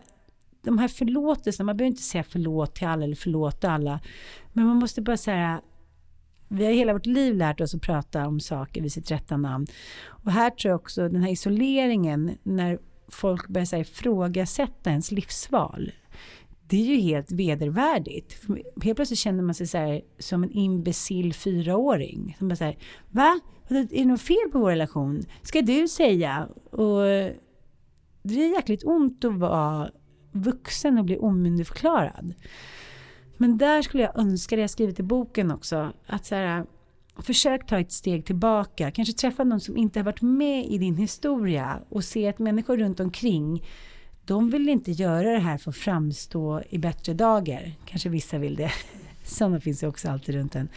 B: de här förlåtelserna, man behöver inte säga förlåt till alla eller förlåt alla. Men man måste bara säga, vi har hela vårt liv lärt oss att prata om saker vid sitt rätta namn. Och här tror jag också den här isoleringen, när folk börjar säga, ifrågasätta ens livsval det är ju helt vedervärdigt. Helt plötsligt känner man sig så här, som en imbecill fyraåring. Som bara säger va? Är det något fel på vår relation? Ska du säga? Och det är jäkligt ont att vara vuxen och bli omyndigförklarad. Men där skulle jag önska, det jag skrivit i boken också, att så här, försök ta ett steg tillbaka. Kanske träffa någon som inte har varit med i din historia och se att människor runt omkring de vill inte göra det här för att framstå i bättre dagar. Kanske vissa vill det. Sådana finns ju också alltid runt en.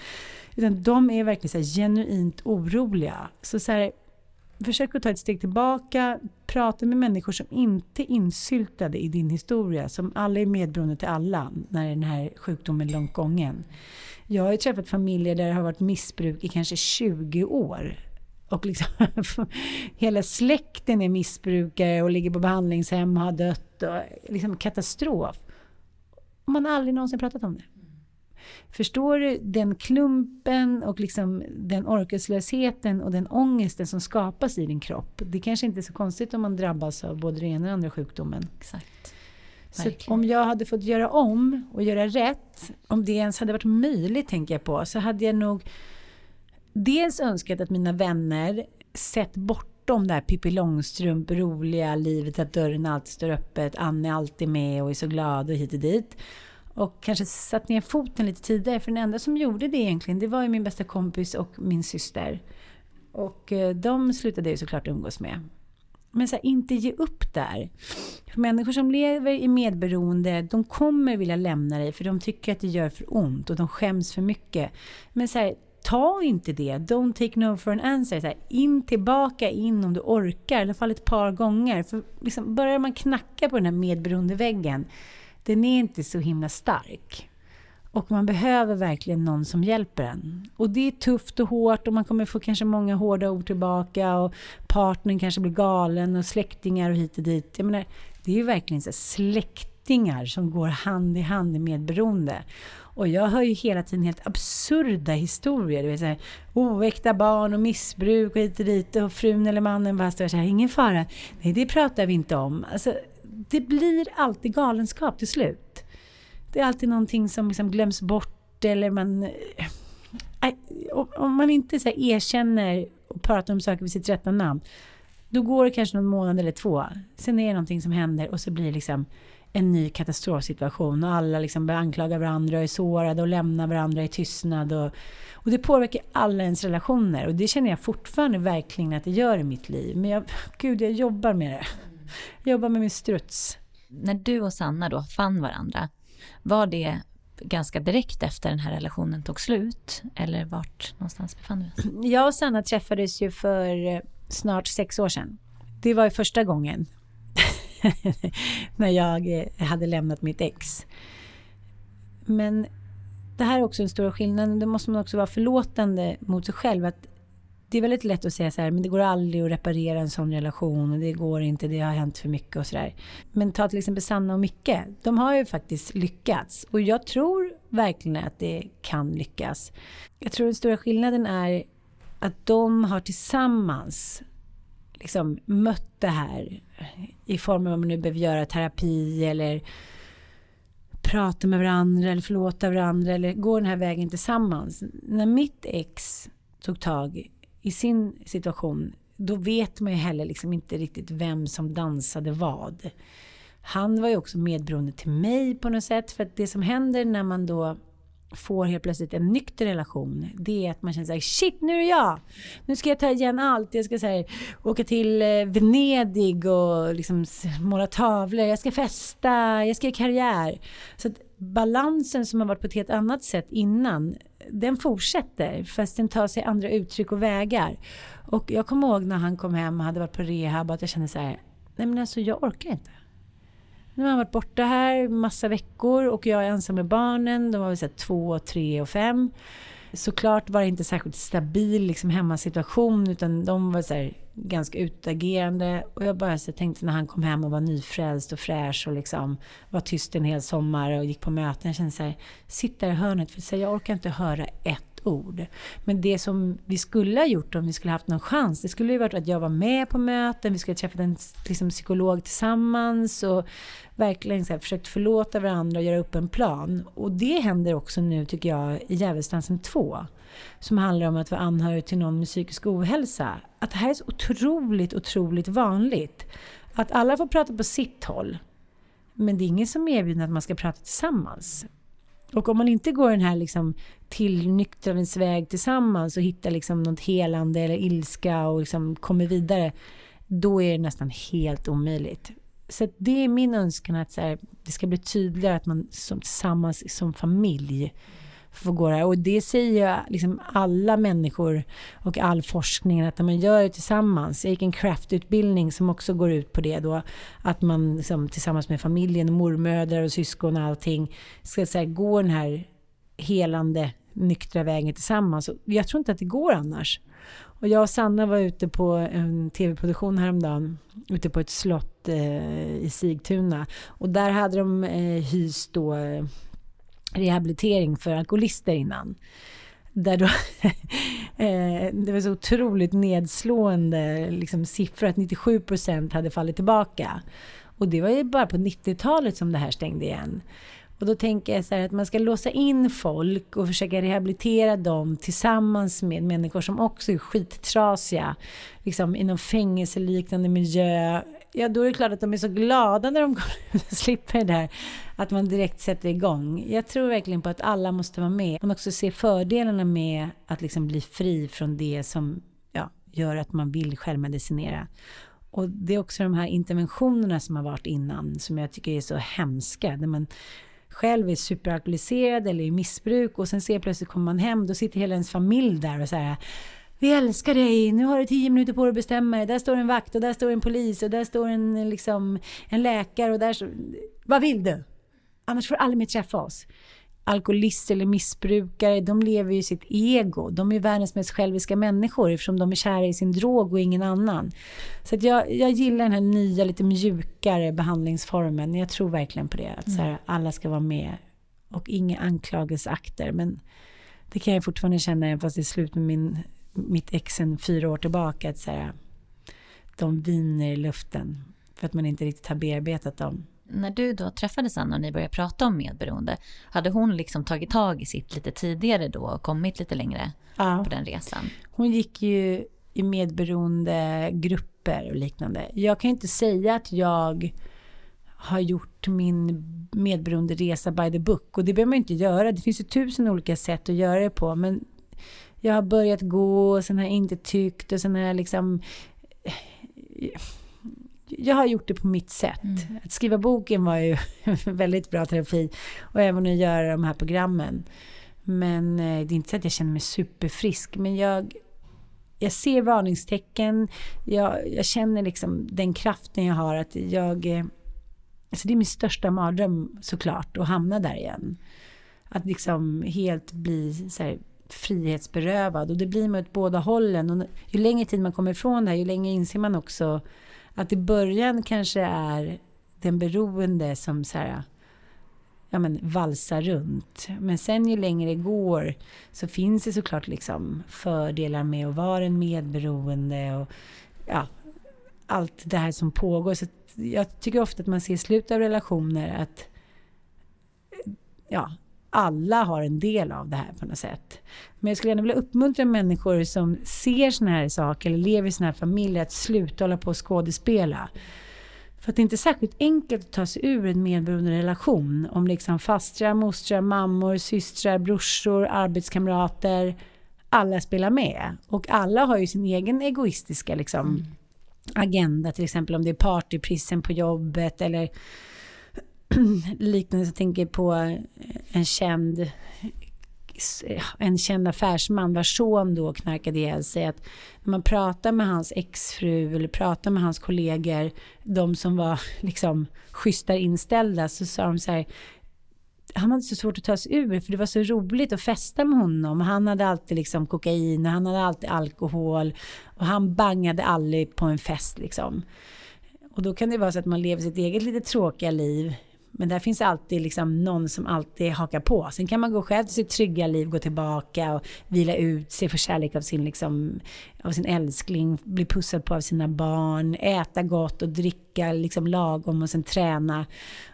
B: Utan de är verkligen så genuint oroliga. Så, så här, försök att ta ett steg tillbaka. Prata med människor som inte är insyltade i din historia. Som alla är medberoende till alla när den här sjukdomen är långt gången. Jag har ju träffat familjer där det har varit missbruk i kanske 20 år och liksom hela släkten är missbrukare och ligger på behandlingshem och har dött. Och liksom katastrof. Man har aldrig någonsin pratat om det. Förstår du den klumpen och liksom den orkeslösheten och den ångesten som skapas i din kropp? Det kanske inte är så konstigt om man drabbas av både den ena och den andra sjukdomen.
A: Exakt.
B: Så om jag hade fått göra om och göra rätt, om det ens hade varit möjligt tänker jag på, så hade jag nog dels önskat att mina vänner sett bortom det här Pippi Långstrump, roliga livet att dörren alltid står öppet, Anne är alltid med och är så glad och hit och dit. Och kanske satt ner foten lite tidigare, för den enda som gjorde det egentligen, det var ju min bästa kompis och min syster. Och eh, de slutade jag ju såklart umgås med. Men så här, inte ge upp där. För människor som lever i medberoende, de kommer vilja lämna dig för de tycker att det gör för ont och de skäms för mycket. Men så här, ta inte det. Don't take no for an answer. Så här, in tillbaka in om du orkar, i alla fall ett par gånger. För liksom, börjar man knacka på den här medberoendeväggen, den är inte så himla stark. Och man behöver verkligen någon som hjälper en. Och det är tufft och hårt och man kommer få kanske många hårda ord tillbaka och partnern kanske blir galen och släktingar och hit och dit. Jag menar, det är ju verkligen så släktingar som går hand i hand i medberoende. Och jag hör ju hela tiden helt absurda historier. Det vill säga, oäkta barn och missbruk och hit och dit. Och frun eller mannen bara står så här, ingen fara. Nej, det pratar vi inte om. Alltså, det blir alltid galenskap till slut. Det är alltid någonting som liksom glöms bort eller man... Eh, om man inte så erkänner och pratar om saker vid sitt rätta namn, då går det kanske någon månad eller två. Sen är det någonting som händer och så blir det liksom en ny katastrofsituation och alla liksom börjar anklaga varandra och är sårade och lämnar varandra i tystnad. Och, och det påverkar alla ens relationer och det känner jag fortfarande verkligen att det gör i mitt liv. Men jag, gud, jag jobbar med det. Jag jobbar med min struts.
A: När du och Sanna då fann varandra, var det ganska direkt efter den här relationen tog slut? Eller vart någonstans befann vi oss?
B: Jag och Sanna träffades ju för snart sex år sedan. Det var ju första gången när jag eh, hade lämnat mitt ex. Men det här är också en stor skillnad. Då måste man också vara förlåtande mot sig själv. Att det är väldigt lätt att säga så här, men det går aldrig att reparera en sån relation och det går inte, det har hänt för mycket och sådär. Men ta till exempel Sanna och Micke, de har ju faktiskt lyckats och jag tror verkligen att det kan lyckas. Jag tror den stora skillnaden är att de har tillsammans liksom mött det här i form av vad man nu behöver göra, terapi eller prata med varandra eller förlåta varandra eller gå den här vägen tillsammans. När mitt ex tog tag i sin situation, då vet man ju heller liksom inte riktigt vem som dansade vad. Han var ju också medberoende till mig på något sätt, för att det som händer när man då får helt plötsligt en nykter relation, det är att man känner såhär, shit nu är det jag! Nu ska jag ta igen allt, jag ska här, åka till eh, Venedig och liksom måla tavlor, jag ska festa, jag ska göra karriär. Så att balansen som har varit på ett helt annat sätt innan, den fortsätter fast den tar sig andra uttryck och vägar. Och jag kommer ihåg när han kom hem och hade varit på rehab att jag kände så här, nej men alltså jag orkar inte. Nu har han varit borta här massa veckor och jag är ensam med barnen. De var väl två, tre och fem. Såklart var det inte särskilt stabil liksom, hemmasituation utan de var så här, ganska utagerande. Och jag bara så tänkte när han kom hem och var nyfrälst och fräsch och liksom var tyst en hel sommar och gick på möten. Jag kände så här, sitt där i hörnet för så här, jag orkar inte höra ett ord. Men det som vi skulle ha gjort om vi skulle haft någon chans, det skulle ju varit att jag var med på möten, vi skulle ha träffat en liksom, psykolog tillsammans och verkligen så här, försökt förlåta varandra och göra upp en plan. Och det händer också nu tycker jag i Djävulsdansen 2 som handlar om att vara anhörig till någon med psykisk ohälsa. Att det här är så otroligt, otroligt vanligt. Att alla får prata på sitt håll. Men det är ingen som erbjuder att man ska prata tillsammans. Och om man inte går den här liksom tillnyktrandets väg tillsammans och hittar liksom något helande eller ilska och liksom kommer vidare, då är det nästan helt omöjligt. Så det är min önskan att så här, det ska bli tydligare att man som, tillsammans som familj får gå där. Och det säger ju liksom alla människor och all forskning att när man gör det tillsammans. Jag gick en craftutbildning som också går ut på det då. Att man liksom, tillsammans med familjen, mormödrar och syskon och allting ska så här, gå den här helande nyktra vägen tillsammans. Jag tror inte att det går annars. Och jag och Sanna var ute på en tv-produktion häromdagen, ute på ett slott eh, i Sigtuna. Och där hade de eh, hyst då eh, rehabilitering för alkoholister innan. Där då, eh, det var så otroligt nedslående liksom, siffror att 97 procent hade fallit tillbaka. Och det var ju bara på 90-talet som det här stängde igen. Och då tänker jag så här att man ska låsa in folk och försöka rehabilitera dem tillsammans med människor som också är skittrasiga. Liksom i någon fängelseliknande miljö ja, då är det klart att de är så glada när de slipper det där. Att man direkt sätter igång. Jag tror verkligen på att alla måste vara med. Man också ser fördelarna med att liksom bli fri från det som ja, gör att man vill självmedicinera. Och det är också de här interventionerna som har varit innan som jag tycker är så hemska. Där man själv är superalkoholiserad eller i missbruk och sen ser plötsligt kommer man hem, då sitter hela ens familj där och säger vi älskar dig, nu har du tio minuter på dig att bestämma dig. Där står en vakt och där står en polis och där står en, liksom, en läkare och där står... Vad vill du? Annars får du aldrig mer träffa oss. Alkoholister eller missbrukare, de lever ju sitt ego. De är världens mest själviska människor eftersom de är kära i sin drog och ingen annan. Så att jag, jag gillar den här nya, lite mjukare behandlingsformen. Jag tror verkligen på det. Att så här, mm. alla ska vara med och inga anklagelseakter. Men det kan jag fortfarande känna, även fast det är slut med min mitt ex sen fyra år tillbaka, att så här, de viner i luften för att man inte riktigt har bearbetat dem.
A: När du då träffade Sanna och ni började prata om medberoende, hade hon liksom tagit tag i sitt lite tidigare då och kommit lite längre ja. på den resan?
B: Hon gick ju i medberoende grupper och liknande. Jag kan inte säga att jag har gjort min medberoende resa by the book och det behöver man inte göra. Det finns ju tusen olika sätt att göra det på men jag har börjat gå och sen har jag inte tyckt och sen har jag liksom jag har gjort det på mitt sätt. Mm. Att skriva boken var ju väldigt bra terapi och även att göra de här programmen. Men eh, det är inte så att jag känner mig superfrisk. Men jag, jag ser varningstecken. Jag, jag känner liksom den kraften jag har. Att jag, eh, alltså det är min största mardröm såklart att hamna där igen. Att liksom helt bli så här, frihetsberövad. Och det blir man åt båda hållen. Och ju längre tid man kommer ifrån det här, ju längre inser man också att i början kanske är den beroende som så här, ja, men, valsar runt. Men sen ju längre det går så finns det såklart liksom fördelar med att vara en medberoende och ja, allt det här som pågår. Så jag tycker ofta att man ser i slutet av relationer att ja, alla har en del av det här på något sätt. Men jag skulle gärna vilja uppmuntra människor som ser såna här saker eller lever i såna här familjer att sluta hålla på och skådespela. För att det är inte särskilt enkelt att ta sig ur en medberoende relation om liksom fastrar, mostrar, mammor, systrar, brorsor, arbetskamrater. Alla spelar med. Och alla har ju sin egen egoistiska liksom, mm. agenda. Till exempel om det är partyprissen på jobbet eller liknande. Jag tänker på eh, en känd eh, en känd affärsman vars son då knarkade ihjäl sig. Att när man pratar med hans exfru eller pratar med hans kollegor, de som var liksom schyssta inställda, så sa de så här han hade så svårt att ta sig ur för det var så roligt att festa med honom. Han hade alltid liksom kokain och han hade alltid alkohol och han bangade aldrig på en fest liksom. Och då kan det vara så att man lever sitt eget lite tråkiga liv men där finns alltid liksom någon som alltid hakar på. Sen kan man gå själv till sitt trygga liv, gå tillbaka och vila ut sig, få kärlek av sin, liksom, av sin älskling, bli pussad på av sina barn, äta gott och dricka liksom lagom och sen träna.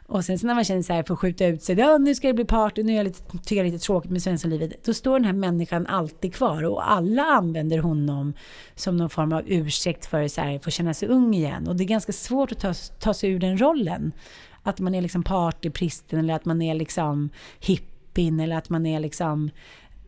B: Och sen så när man känner så här, får skjuta ut sig, ja nu ska det bli party, nu är jag lite, tycker jag lite tråkigt med svenssonlivet. Då står den här människan alltid kvar och alla använder honom som någon form av ursäkt för att få känna sig ung igen. Och det är ganska svårt att ta, ta sig ur den rollen. Att man är liksom partypristen eller att man är liksom hippin eller att man är liksom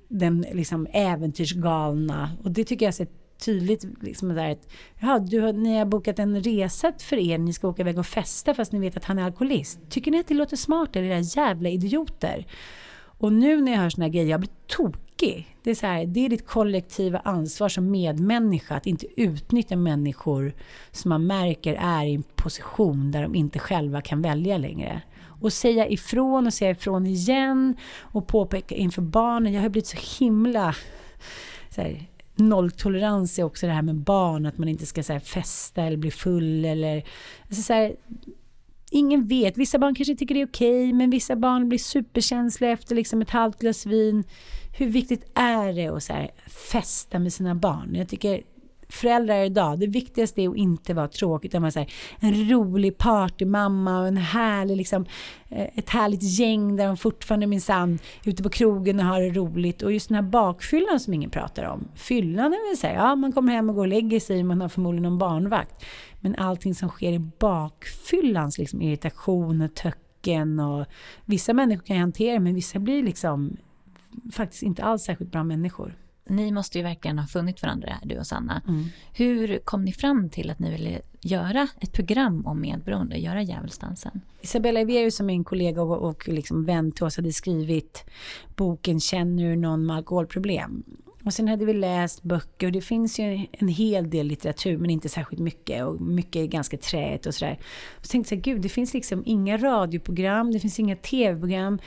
B: den liksom äventyrsgalna. Och det tycker jag är tydligt liksom där att ja, du har, ni har bokat en resa för er, ni ska åka iväg och festa fast ni vet att han är alkoholist. Tycker ni att det låter smart eller era jävla idioter? Och nu när jag hör såna här grejer, jag blir tokig. Det är, så här, det är ditt kollektiva ansvar som medmänniska att inte utnyttja människor som man märker är i en position där de inte själva kan välja längre. Och säga ifrån och säga ifrån igen och påpeka inför barnen. Jag har blivit så himla... Så här, nolltolerans är också det här med barn, att man inte ska så här, festa eller bli full eller... Alltså, så här, ingen vet. Vissa barn kanske tycker det är okej, okay, men vissa barn blir superkänsliga efter liksom ett halvt glas vin. Hur viktigt är det att så här, festa med sina barn? Jag tycker föräldrar idag, det viktigaste är att inte vara tråkig, utan vara så här, en rolig partymamma och en härlig, liksom, eh, ett härligt gäng där de fortfarande minsann ute på krogen och har det roligt. Och just den här bakfyllan som ingen pratar om. Fyllan är väl så här, ja man kommer hem och går och lägger sig, man har förmodligen någon barnvakt. Men allting som sker i bakfyllans liksom irritation och töcken och vissa människor kan hantera det men vissa blir liksom faktiskt inte alls särskilt bra människor.
A: Ni måste ju verkligen ha funnit varandra, du och Sanna.
B: Mm.
A: Hur kom ni fram till att ni ville göra ett program om medberoende, göra Djävulsdansen?
B: Isabella Everius som är en kollega och, och liksom vän till oss hade skrivit boken Känner du någon med alkoholproblem? Och sen hade vi läst böcker och det finns ju en hel del litteratur men inte särskilt mycket och mycket är ganska träigt och sådär. Så tänkte jag, gud det finns liksom inga radioprogram, det finns inga tv-program.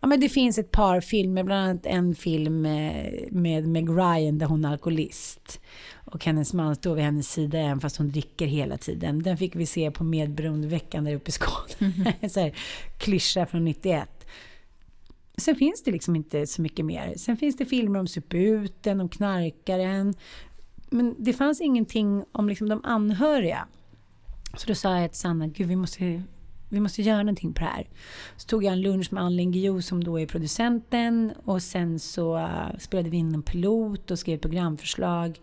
B: Ja men det finns ett par filmer, bland annat en film med, med Meg Ryan där hon är alkoholist. Och hennes man står vid hennes sida även fast hon dricker hela tiden. Den fick vi se på medberoendeveckan där uppe i Skåne. Mm. så här, klyscha från 91. Sen finns det liksom inte så mycket mer. Sen finns det filmer om suputen, om knarkaren. Men det fanns ingenting om liksom de anhöriga. Så då sa jag till Sanna, gud vi måste, vi måste göra någonting på det här. Så tog jag en lunch med Ann Guillou som då är producenten och sen så eh, spelade vi in en pilot och skrev programförslag.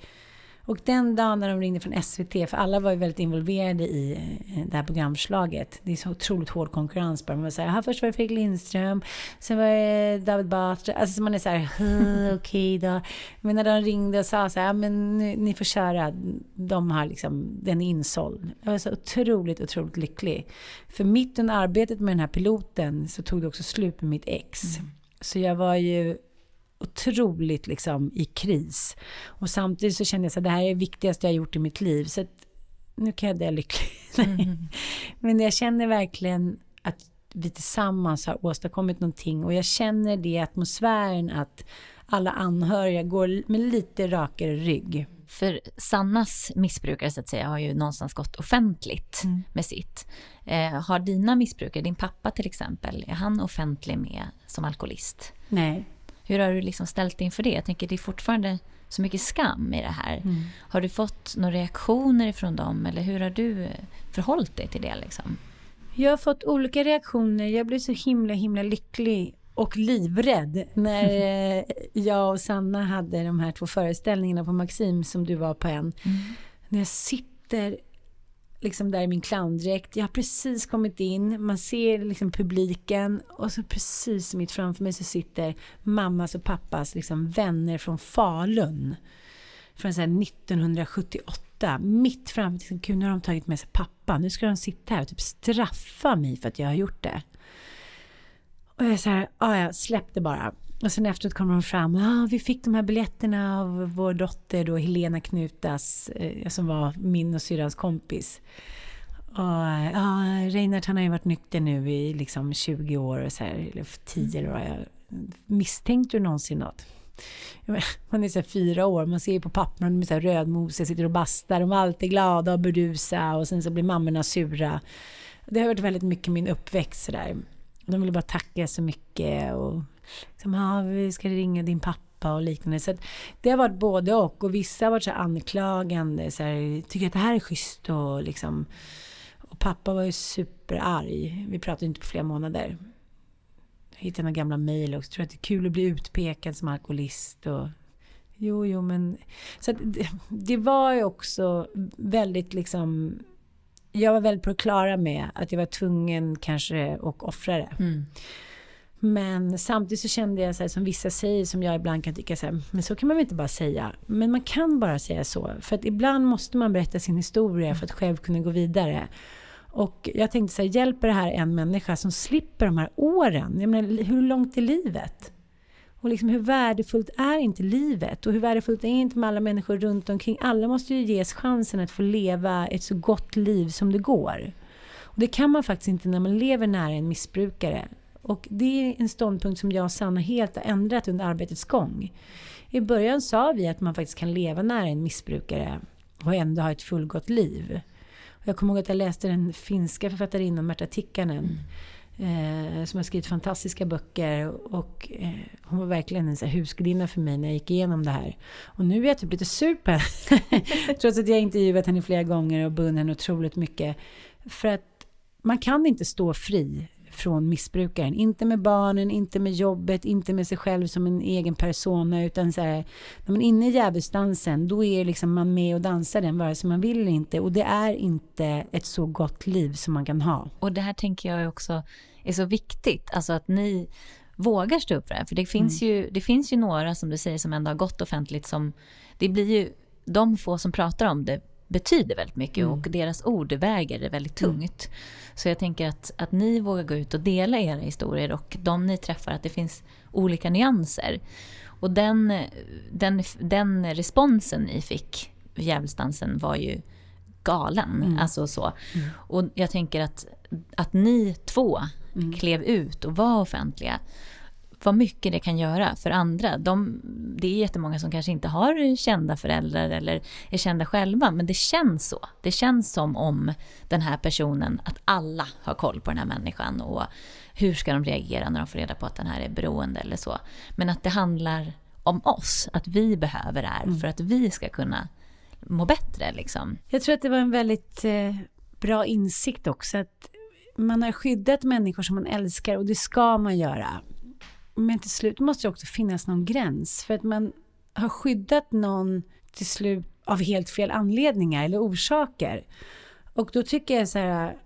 B: Och den dagen när de ringde från SVT, för alla var ju väldigt involverade i eh, det här programförslaget. Det är så otroligt hård konkurrens bara. Man var så här, först var det Fredrik Lindström, sen var det David Batra. Alltså man är så här, okej okay då. Men när de ringde och sa så här, men ni får köra. De har liksom, den är insåld. Jag var så otroligt, otroligt lycklig. För mitt under arbetet med den här piloten så tog det också slut med mitt ex. Mm. Så jag var ju otroligt liksom i kris. Och samtidigt så kände jag att det här är det viktigaste jag gjort i mitt liv. Så att nu kan jag dö lycklig. Mm. Men jag känner verkligen att vi tillsammans har åstadkommit någonting och jag känner det i atmosfären att alla anhöriga går med lite rakare rygg.
A: För Sannas missbrukare så att säga har ju någonstans gått offentligt mm. med sitt. Eh, har dina missbrukare, din pappa till exempel, är han offentlig med som alkoholist?
B: Nej.
A: Hur har du liksom ställt dig inför det? Jag tänker det är fortfarande så mycket skam i det här. Mm. Har du fått några reaktioner från dem eller hur har du förhållit dig till det? Liksom?
B: Jag har fått olika reaktioner. Jag blev så himla himla lycklig och livrädd när eh, jag och Sanna hade de här två föreställningarna på Maxim som du var på en. Mm. När jag sitter liksom där i min clowndräkt. Jag har precis kommit in, man ser liksom publiken och så precis mitt framför mig så sitter mammas och pappas liksom vänner från Falun. Från så 1978. Mitt framför, liksom, gud nu har de tagit med sig pappa. Nu ska de sitta här och typ straffa mig för att jag har gjort det. Och jag är så här, ja, jag släppte bara. Och sen efteråt kommer de fram, ah, vi fick de här biljetterna av vår dotter då Helena Knutas, eh, som var min och syrrans kompis. Och ja, Reinhardt han har ju varit nykter nu i liksom 20 år, så här, eller 10 eller vad jag Misstänkte du någonsin något? Man är så fyra år, man ser ju på papporna, de är så rödmosiga, sitter och bastar, de är alltid glada och burdusa och sen så blir mammorna sura. Det har varit väldigt mycket min uppväxt sådär. De vill bara tacka så mycket och liksom, ah, vi ska ringa din pappa och liknande. Så det har varit både och. Och vissa har varit så anklagande. Så här, tycker att det här är schysst och liksom. Och pappa var ju superarg. Vi pratade inte på flera månader. Jag hittade några gamla mejl också. Tror att det är kul att bli utpekad som alkoholist. Och, jo, jo, men... Så det, det var ju också väldigt liksom... Jag var väldigt på det klara med att jag var tvungen kanske att offra det. Mm. Men samtidigt så kände jag så här, som vissa säger, som jag ibland kan tycka så här, men så kan man väl inte bara säga. Men man kan bara säga så. För att ibland måste man berätta sin historia för att själv kunna gå vidare. Och jag tänkte så här, hjälper det här en människa som slipper de här åren? Jag menar, hur långt är livet? Och liksom hur värdefullt är inte livet? Och hur värdefullt är inte med alla människor runt omkring? Alla måste ju ges chansen att få leva ett så gott liv som det går. Och det kan man faktiskt inte när man lever nära en missbrukare. Och det är en ståndpunkt som jag och Sanna helt har ändrat under arbetets gång. I början sa vi att man faktiskt kan leva nära en missbrukare och ändå ha ett fullgott liv. Och jag kommer ihåg att jag läste den finska författarinnan Märta Tikkanen mm. eh, som har skrivit fantastiska böcker och eh, hon var verkligen en husgudinna för mig när jag gick igenom det här. Och nu är jag typ lite sur på henne. Trots att jag intervjuat henne flera gånger och beundrat henne otroligt mycket. För att man kan inte stå fri från missbrukaren. Inte med barnen, inte med jobbet, inte med sig själv som en egen persona, utan så här, när man är inne i djävulsdansen, då är liksom man med och dansar den vare sig man vill eller inte. Och det är inte ett så gott liv som man kan ha.
A: Och det här tänker jag också är så viktigt, alltså att ni vågar stå upp för det här. För det finns, mm. ju, det finns ju några, som du säger, som ändå har gått offentligt som, det blir ju de få som pratar om det betyder väldigt mycket mm. och deras ord väger väldigt mm. tungt. Mm. Så jag tänker att, att ni vågar gå ut och dela era historier och de ni träffar, att det finns olika nyanser. Och den, den, den responsen ni fick vid Djävulsdansen var ju galen. Mm. Alltså så. Mm. Och jag tänker att, att ni två mm. klev ut och var offentliga vad mycket det kan göra för andra. De, det är jättemånga som kanske inte har kända föräldrar eller är kända själva, men det känns så. Det känns som om den här personen, att alla har koll på den här människan och hur ska de reagera när de får reda på att den här är beroende eller så. Men att det handlar om oss, att vi behöver det här mm. för att vi ska kunna må bättre. Liksom.
B: Jag tror att det var en väldigt eh, bra insikt också, att man har skyddat människor som man älskar och det ska man göra. Men till slut måste det också finnas någon gräns. För att man har skyddat någon till slut av helt fel anledningar eller orsaker. Och då tycker jag så här,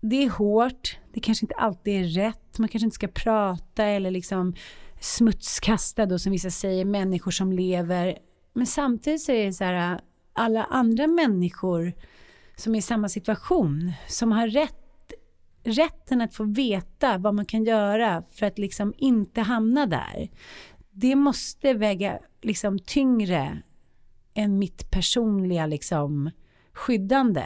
B: det är hårt, det kanske inte alltid är rätt, man kanske inte ska prata eller liksom smutskasta då som vissa säger, människor som lever. Men samtidigt så är det så här, alla andra människor som är i samma situation, som har rätt rätten att få veta vad man kan göra för att liksom inte hamna där. Det måste väga liksom tyngre än mitt personliga liksom skyddande.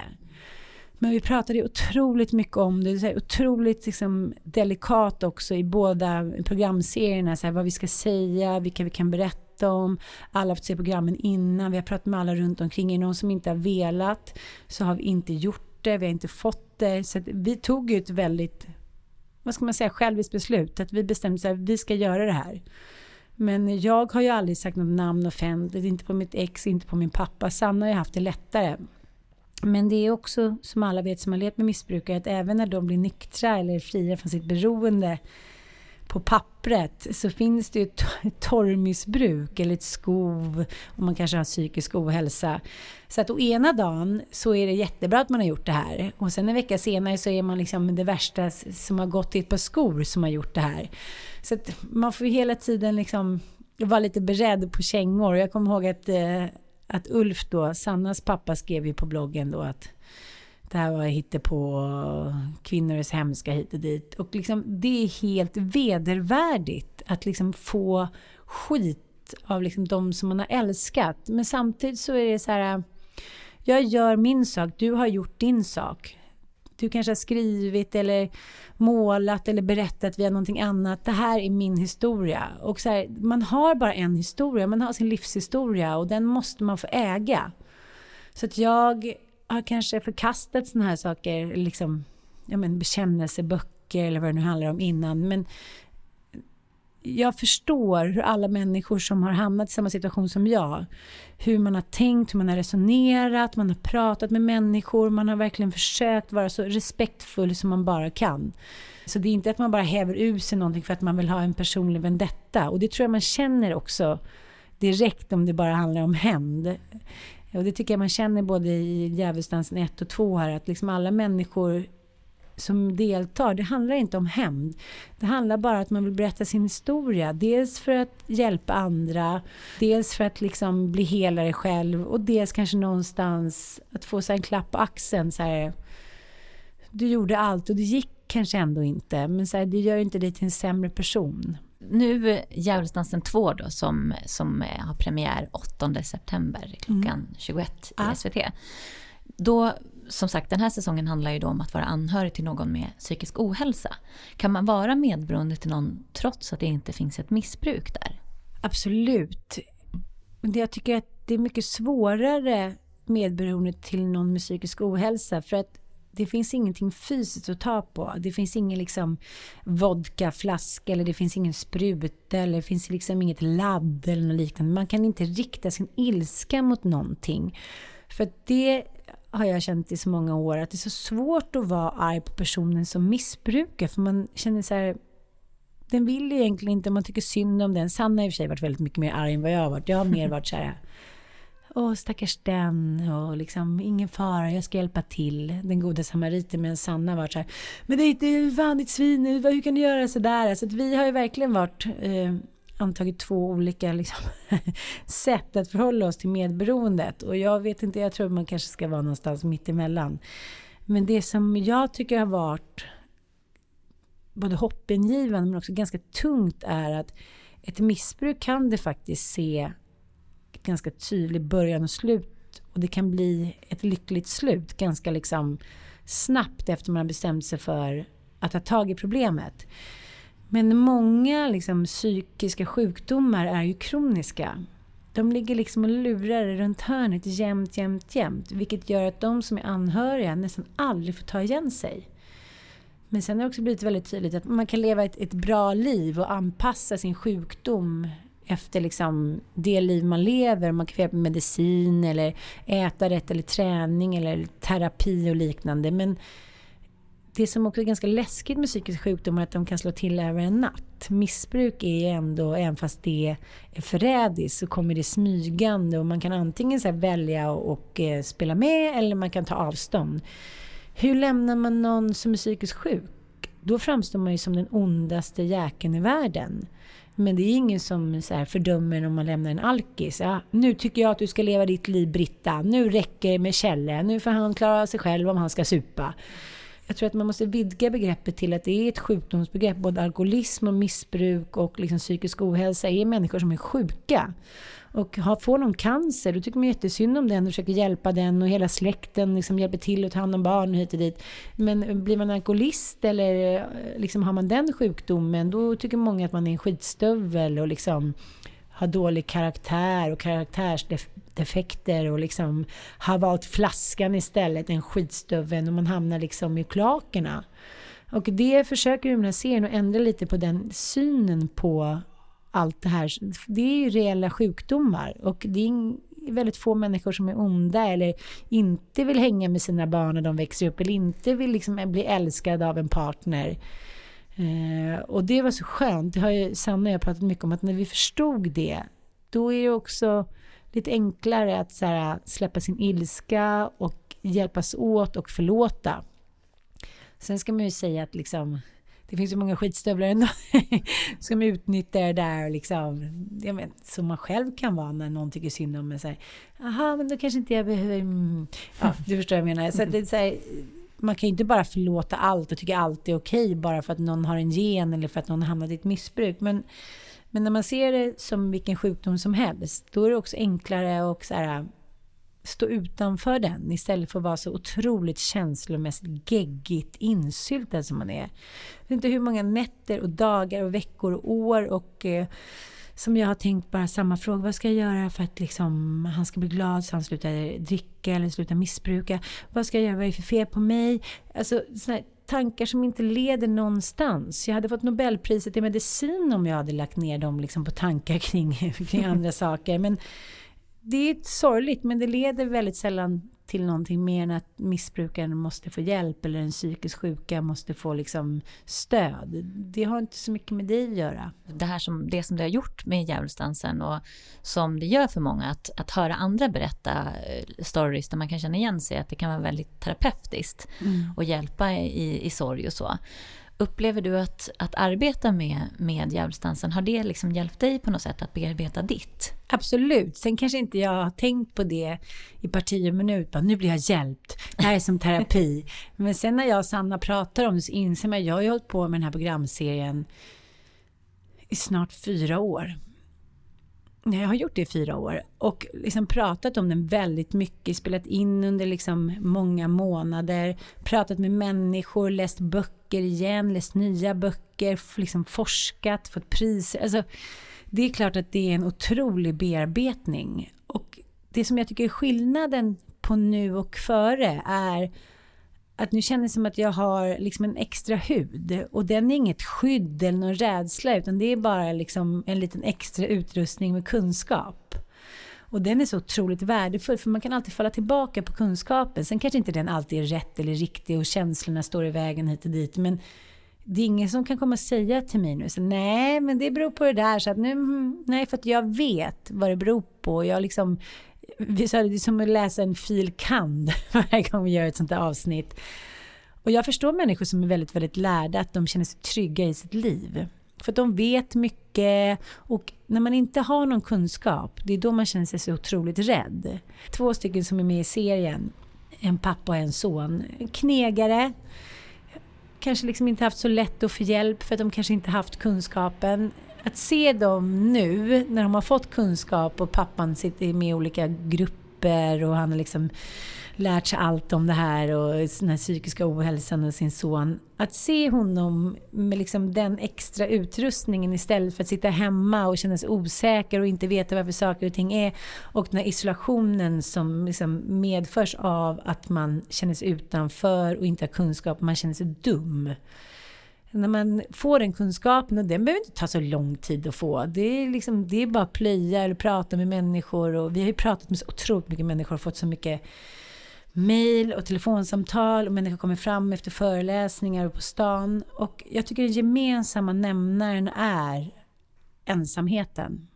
B: Men vi pratade otroligt mycket om det, det är otroligt liksom delikat också i båda programserierna, så här, vad vi ska säga, vilka vi kan berätta om. Alla har fått se programmen innan, vi har pratat med alla runt omkring. Är det någon som inte har velat så har vi inte gjort det, vi har inte fått att, Så vi tog ju ett väldigt, vad ska man säga, själviskt beslut. Att vi bestämde att vi ska göra det här. Men jag har ju aldrig sagt något namn offentligt, inte på mitt ex, inte på min pappa. Sanna har ju haft det lättare. Men det är också, som alla vet som har levt med missbrukare, att även när de blir nyktra eller fria från sitt beroende på pappret så finns det ju ett torrmissbruk eller ett skov och man kanske har psykisk ohälsa. Så att å ena dagen så är det jättebra att man har gjort det här och sen en vecka senare så är man liksom det värsta som har gått i ett par skor som har gjort det här. Så att man får ju hela tiden liksom vara lite beredd på kängor. Jag kommer ihåg att, eh, att Ulf då, Sannas pappa, skrev ju på bloggen då att det här var på kvinnor är hemska hit och dit. Och liksom, det är helt vedervärdigt att liksom få skit av liksom de som man har älskat. Men samtidigt så är det så här, jag gör min sak, du har gjort din sak. Du kanske har skrivit eller målat eller berättat via någonting annat. Det här är min historia. Och så här, man har bara en historia, man har sin livshistoria och den måste man få äga. Så att jag har kanske förkastat sådana här saker, liksom, ja men bekännelseböcker eller vad det nu handlar om innan. Men jag förstår hur alla människor som har hamnat i samma situation som jag, hur man har tänkt, hur man har resonerat, man har pratat med människor, man har verkligen försökt vara så respektfull som man bara kan. Så det är inte att man bara häver ur sig någonting för att man vill ha en personlig vendetta. Och det tror jag man känner också direkt om det bara handlar om hämnd. Och det tycker jag man känner både i Djävulsdansen 1 och 2 här, att liksom alla människor som deltar, det handlar inte om hämnd. Det handlar bara om att man vill berätta sin historia. Dels för att hjälpa andra, dels för att liksom bli helare själv och dels kanske någonstans att få en klapp på axeln. Så här, du gjorde allt och det gick kanske ändå inte, men så här, det gör inte dig till en sämre person
A: nu Djävulsdansen 2 då som, som har premiär 8 september klockan mm. 21 i SVT. Då, som sagt, den här säsongen handlar ju om att vara anhörig till någon med psykisk ohälsa. Kan man vara medberoende till någon trots att det inte finns ett missbruk där?
B: Absolut. Jag tycker att det är mycket svårare medberoende till någon med psykisk ohälsa för att det finns ingenting fysiskt att ta på. Det finns ingen liksom vodkaflaska eller det finns ingen spruta eller det finns liksom inget ladd eller något liknande. Man kan inte rikta sin ilska mot någonting. För det har jag känt i så många år att det är så svårt att vara arg på personen som missbrukar för man känner så här den vill egentligen inte, man tycker synd om den. Sanna har i och för sig varit väldigt mycket mer arg än vad jag har varit. Jag har mer varit så här, åh stackars den och liksom ingen fara, jag ska hjälpa till. Den goda samariten medan Sanna har varit så här, men det är inte fan ditt svin, hur kan du göra sådär? Alltså att vi har ju verkligen varit eh, antagit två olika liksom, sätt att förhålla oss till medberoendet. Och jag vet inte, jag tror man kanske ska vara någonstans mitt emellan. Men det som jag tycker har varit både hoppingivande men också ganska tungt är att ett missbruk kan det faktiskt se ganska tydlig början och slut och det kan bli ett lyckligt slut ganska liksom snabbt efter man har bestämt sig för att ta tag i problemet. Men många liksom, psykiska sjukdomar är ju kroniska. De ligger liksom och lurar runt hörnet jämt, jämt, jämt. Vilket gör att de som är anhöriga nästan aldrig får ta igen sig. Men sen har det också blivit väldigt tydligt att man kan leva ett, ett bra liv och anpassa sin sjukdom efter liksom det liv man lever. Man kan få medicin eller äta rätt eller träning eller terapi och liknande. Men det som också är ganska läskigt med psykisk sjukdom är att de kan slå till över en natt. Missbruk är ju ändå, även fast det är förrädiskt, så kommer det smygande och man kan antingen så välja och, eh, spela med eller man kan ta avstånd. Hur lämnar man någon som är psykiskt sjuk? Då framstår man ju som den ondaste jäkeln i världen. Men det är ingen som så här fördömer om man lämnar en alkis. Ja, nu tycker jag att du ska leva ditt liv Britta. Nu räcker det med Kjelle. Nu får han klara sig själv om han ska supa. Jag tror att man måste vidga begreppet till att det är ett sjukdomsbegrepp. Både alkoholism och missbruk och liksom psykisk ohälsa är människor som är sjuka. Och har, får någon cancer, då tycker man jättesynd om den och försöker hjälpa den och hela släkten liksom hjälper till att ta hand om barn hit och dit. Men eh, blir man alkoholist eller eh, liksom har man den sjukdomen, då tycker många att man är en skitstövel och liksom har dålig karaktär och karaktärsdefekter och liksom har valt flaskan istället en skitstöveln och man hamnar liksom i kloakerna. Och det försöker vi med den här serien att ändra lite på den synen på allt det här. Det är ju reella sjukdomar och det är väldigt få människor som är onda eller inte vill hänga med sina barn när de växer upp eller inte vill liksom bli älskade av en partner. Eh, och det var så skönt, det har ju Sanna och jag pratat mycket om, att när vi förstod det, då är det också lite enklare att så här, släppa sin ilska och hjälpas åt och förlåta. Sen ska man ju säga att liksom, det finns ju många skitstövlar ändå som utnyttjar det där och liksom, jag vet, som man själv kan vara när någon tycker synd om en. Jaha, men då kanske inte jag behöver... Mm. Ja, du förstår vad jag menar. Så det är så här, man kan ju inte bara förlåta allt och tycka allt är okej bara för att någon har en gen eller för att någon har hamnat i ett missbruk. Men, men när man ser det som vilken sjukdom som helst, då är det också enklare att så här, stå utanför den istället för att vara så otroligt känslomässigt geggigt insyltad som man är. Jag vet inte hur många nätter och dagar och veckor och år och eh, som jag har tänkt bara samma fråga. Vad ska jag göra för att liksom, han ska bli glad så han slutar dricka eller slutar missbruka? Vad ska jag göra? Vad är det för fel på mig? Alltså tankar som inte leder någonstans. Jag hade fått Nobelpriset i medicin om jag hade lagt ner dem liksom på tankar kring, kring andra saker. Men det är sorgligt men det leder väldigt sällan till någonting mer än att missbrukaren måste få hjälp eller den psykiskt sjuka måste få liksom stöd. Det har inte så mycket med det att göra.
A: Det här som, det som det har gjort med djävulsdansen och som det gör för många att, att höra andra berätta eh, stories där man kan känna igen sig, att det kan vara väldigt terapeutiskt mm. och hjälpa i, i sorg och så. Upplever du att, att arbeta med, med djävulsdansen, har det liksom hjälpt dig på något sätt att bearbeta ditt?
B: Absolut. Sen kanske inte jag har tänkt på det i parti och minut. Bara, nu blir jag hjälpt. Det här är som terapi. Men sen när jag och Sanna pratar om det så inser man att jag har hållit på med den här programserien i snart fyra år. Jag har gjort det i fyra år och liksom pratat om den väldigt mycket, spelat in under liksom många månader, pratat med människor, läst böcker igen, läst nya böcker, liksom forskat, fått priser. Alltså, det är klart att det är en otrolig bearbetning. Och det som jag tycker är skillnaden på nu och före är att nu känns det som att jag har liksom en extra hud och den är inget skydd eller någon rädsla utan det är bara liksom en liten extra utrustning med kunskap. Och den är så otroligt värdefull, för man kan alltid falla tillbaka på kunskapen. Sen kanske inte den alltid är rätt eller riktig och känslorna står i vägen hit och dit. Men det är ingen som kan komma och säga till mig nu, så, nej, men det beror på det där. Så att nu, mm, nej, för att jag vet vad det beror på. Jag liksom, vi sa det, det är som att läsa en fil. kand varje gång vi gör ett sånt här avsnitt. Och jag förstår människor som är väldigt, väldigt lärda, att de känner sig trygga i sitt liv. För att de vet mycket och när man inte har någon kunskap, det är då man känner sig så otroligt rädd. Två stycken som är med i serien, en pappa och en son, knegare, kanske liksom inte haft så lätt att få hjälp för att de kanske inte haft kunskapen. Att se dem nu när de har fått kunskap och pappan sitter med i olika grupper och han har liksom lärt sig allt om det här och den här psykiska ohälsan och sin son. Att se honom med liksom den extra utrustningen istället för att sitta hemma och känna sig osäker och inte veta varför saker och ting är. Och den här isolationen som liksom medförs av att man känner sig utanför och inte har kunskap, man känner sig dum när man får den kunskapen, och den behöver inte ta så lång tid att få. Det är, liksom, det är bara att plöja eller prata med människor. Och vi har ju pratat med så otroligt mycket människor och fått så mycket mejl och telefonsamtal och människor kommer fram efter föreläsningar och på stan. Och jag tycker den gemensamma nämnaren är ensamheten.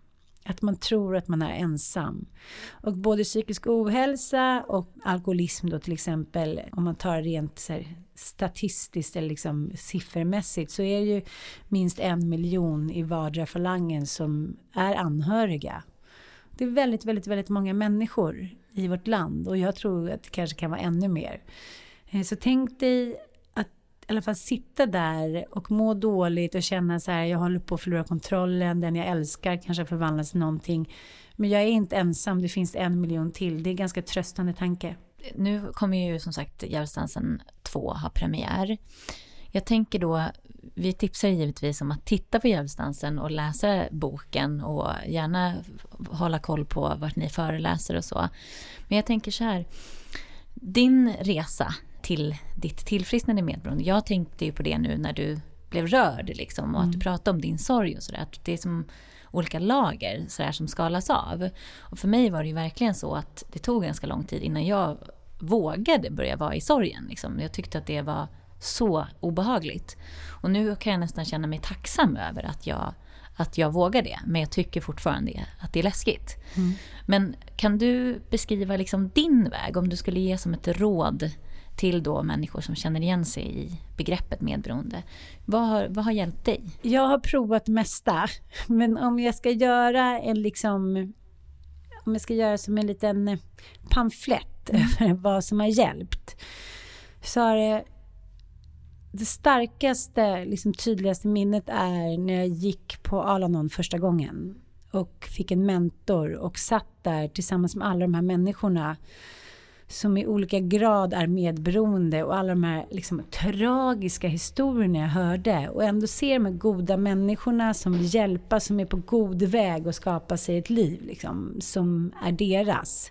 B: Att man tror att man är ensam. Och både psykisk ohälsa och alkoholism då till exempel, om man tar rent så här, statistiskt eller liksom siffermässigt så är det ju minst en miljon i vardera falangen som är anhöriga. Det är väldigt, väldigt, väldigt många människor i vårt land och jag tror att det kanske kan vara ännu mer. Eh, så tänk dig att i alla fall sitta där och må dåligt och känna så här, jag håller på att förlora kontrollen, den jag älskar kanske förvandlas till någonting. Men jag är inte ensam, det finns en miljon till. Det är en ganska tröstande tanke.
A: Nu kommer ju som sagt Djävulsdansen 2 ha premiär. Jag tänker då, vi tipsar givetvis om att titta på Djävulsdansen och läsa boken och gärna hålla koll på vart ni föreläser och så. Men jag tänker så här, din resa till ditt tillfrisknande medberoende, jag tänkte ju på det nu när du blev rörd liksom och att du mm. pratade om din sorg och sådär, det är som olika lager sådär som skalas av. Och för mig var det ju verkligen så att det tog ganska lång tid innan jag vågade börja vara i sorgen. Liksom. Jag tyckte att det var så obehagligt. Och nu kan jag nästan känna mig tacksam över att jag, att jag vågar det. Men jag tycker fortfarande att det är läskigt. Mm. Men kan du beskriva liksom din väg, om du skulle ge som ett råd till då människor som känner igen sig i begreppet medberoende. Vad har, vad har hjälpt dig?
B: Jag har provat mesta. Men om jag ska göra en liksom om jag ska göra som en liten pamflett mm. över vad som har hjälpt så har det det starkaste, liksom tydligaste minnet är när jag gick på Alanon första gången och fick en mentor och satt där tillsammans med alla de här människorna som i olika grad är medberoende och alla de här liksom, tragiska historierna jag hörde och ändå se de här goda människorna som vill hjälpa, som är på god väg att skapa sig ett liv liksom, som är deras.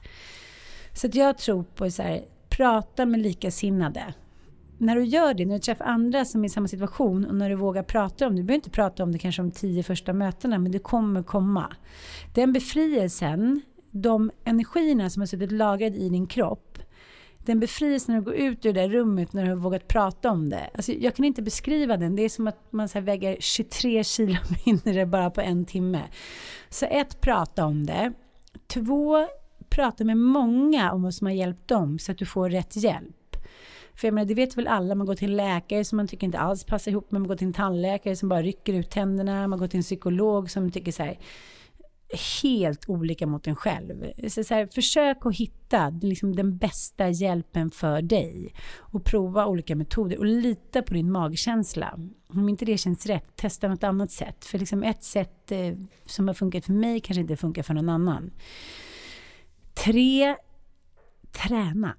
B: Så att jag tror på så här, prata med likasinnade när du gör det, när du träffar andra som är i samma situation och när du vågar prata om det, du behöver inte prata om det kanske de tio första mötena, men det kommer komma. Den befrielsen, de energierna som har suttit lagrade i din kropp, den befrielsen när du går ut ur det där rummet när du har vågat prata om det. Alltså, jag kan inte beskriva den. Det är som att man så väger 23 kilo mindre bara på en timme. Så ett, prata om det. Två, prata med många om vad som har hjälpt dem så att du får rätt hjälp. För jag menar, det vet väl alla, man går till en läkare som man tycker inte alls passar ihop med, man går till en tandläkare som bara rycker ut tänderna, man går till en psykolog som tycker så här, helt olika mot en själv. Så, så här, försök att hitta liksom, den bästa hjälpen för dig och prova olika metoder och lita på din magkänsla. Om inte det känns rätt, testa något annat sätt. För liksom ett sätt eh, som har funkat för mig kanske inte funkar för någon annan. Tre, träna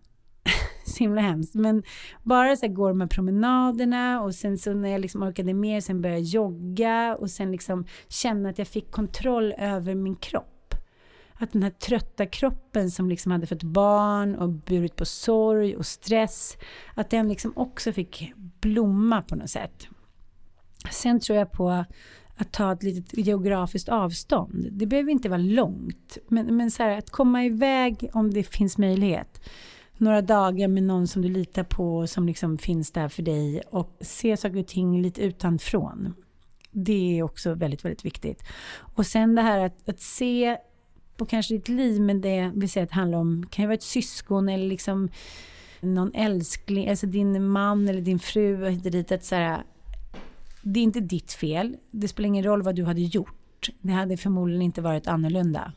B: så himla hemskt. Men bara så här, gå de här promenaderna och sen så när jag liksom orkade mer, sen började jag jogga och sen liksom känna att jag fick kontroll över min kropp. Att den här trötta kroppen som liksom hade fått barn och burit på sorg och stress, att den liksom också fick blomma på något sätt. Sen tror jag på att ta ett litet geografiskt avstånd. Det behöver inte vara långt, men, men så här, att komma iväg om det finns möjlighet. Några dagar med någon som du litar på, som liksom finns där för dig och se saker och ting lite utanfrån. Det är också väldigt, väldigt viktigt. Och sen det här att, att se på kanske ditt liv, men det vill säga att det handlar om, kan ju vara ett syskon eller liksom någon älskling, alltså din man eller din fru hit och dit, att så här, det är inte ditt fel. Det spelar ingen roll vad du hade gjort. Det hade förmodligen inte varit annorlunda.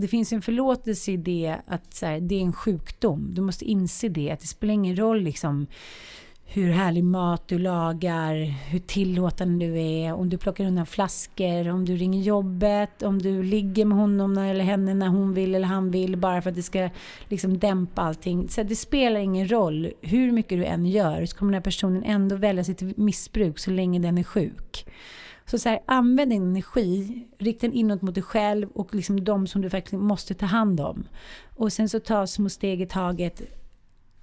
B: Det finns en förlåtelse i det att så här, det är en sjukdom. Du måste inse det. Att det spelar ingen roll liksom hur härlig mat du lagar, hur tillåtande du är, om du plockar undan flaskor, om du ringer jobbet, om du ligger med honom eller henne när hon vill eller han vill bara för att det ska liksom dämpa allting. Så det spelar ingen roll hur mycket du än gör så kommer den här personen ändå välja sitt missbruk så länge den är sjuk. Så, så här, använd din energi, rikta den inåt mot dig själv och liksom de som du verkligen måste ta hand om. Och sen så ta små steg i taget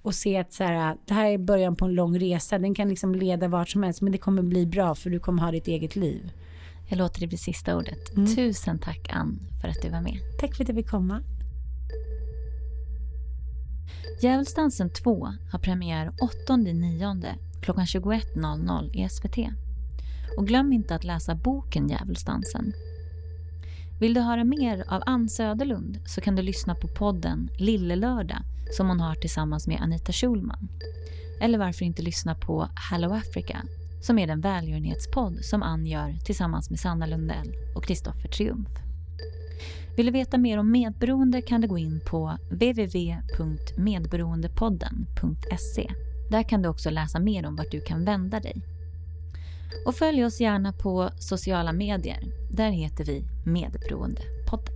B: och se att så här, det här är början på en lång resa. Den kan liksom leda vart som helst men det kommer bli bra för du kommer ha ditt eget liv.
A: Jag låter det bli sista ordet. Mm. Tusen tack Ann för att du var med.
B: Tack för att jag fick komma.
A: Djävulsdansen 2 har premiär 8.9 klockan 21.00 i SVT. Och glöm inte att läsa boken Djävulsdansen. Vill du höra mer av Ann Söderlund så kan du lyssna på podden Lillelördag som hon har tillsammans med Anita Schulman. Eller varför inte lyssna på Hello Africa som är den välgörenhetspodd som Ann gör tillsammans med Sanna Lundell och Kristoffer Triumf. Vill du veta mer om medberoende kan du gå in på www.medberoendepodden.se. Där kan du också läsa mer om vart du kan vända dig. Och följ oss gärna på sociala medier. Där heter vi Medberoendepodden.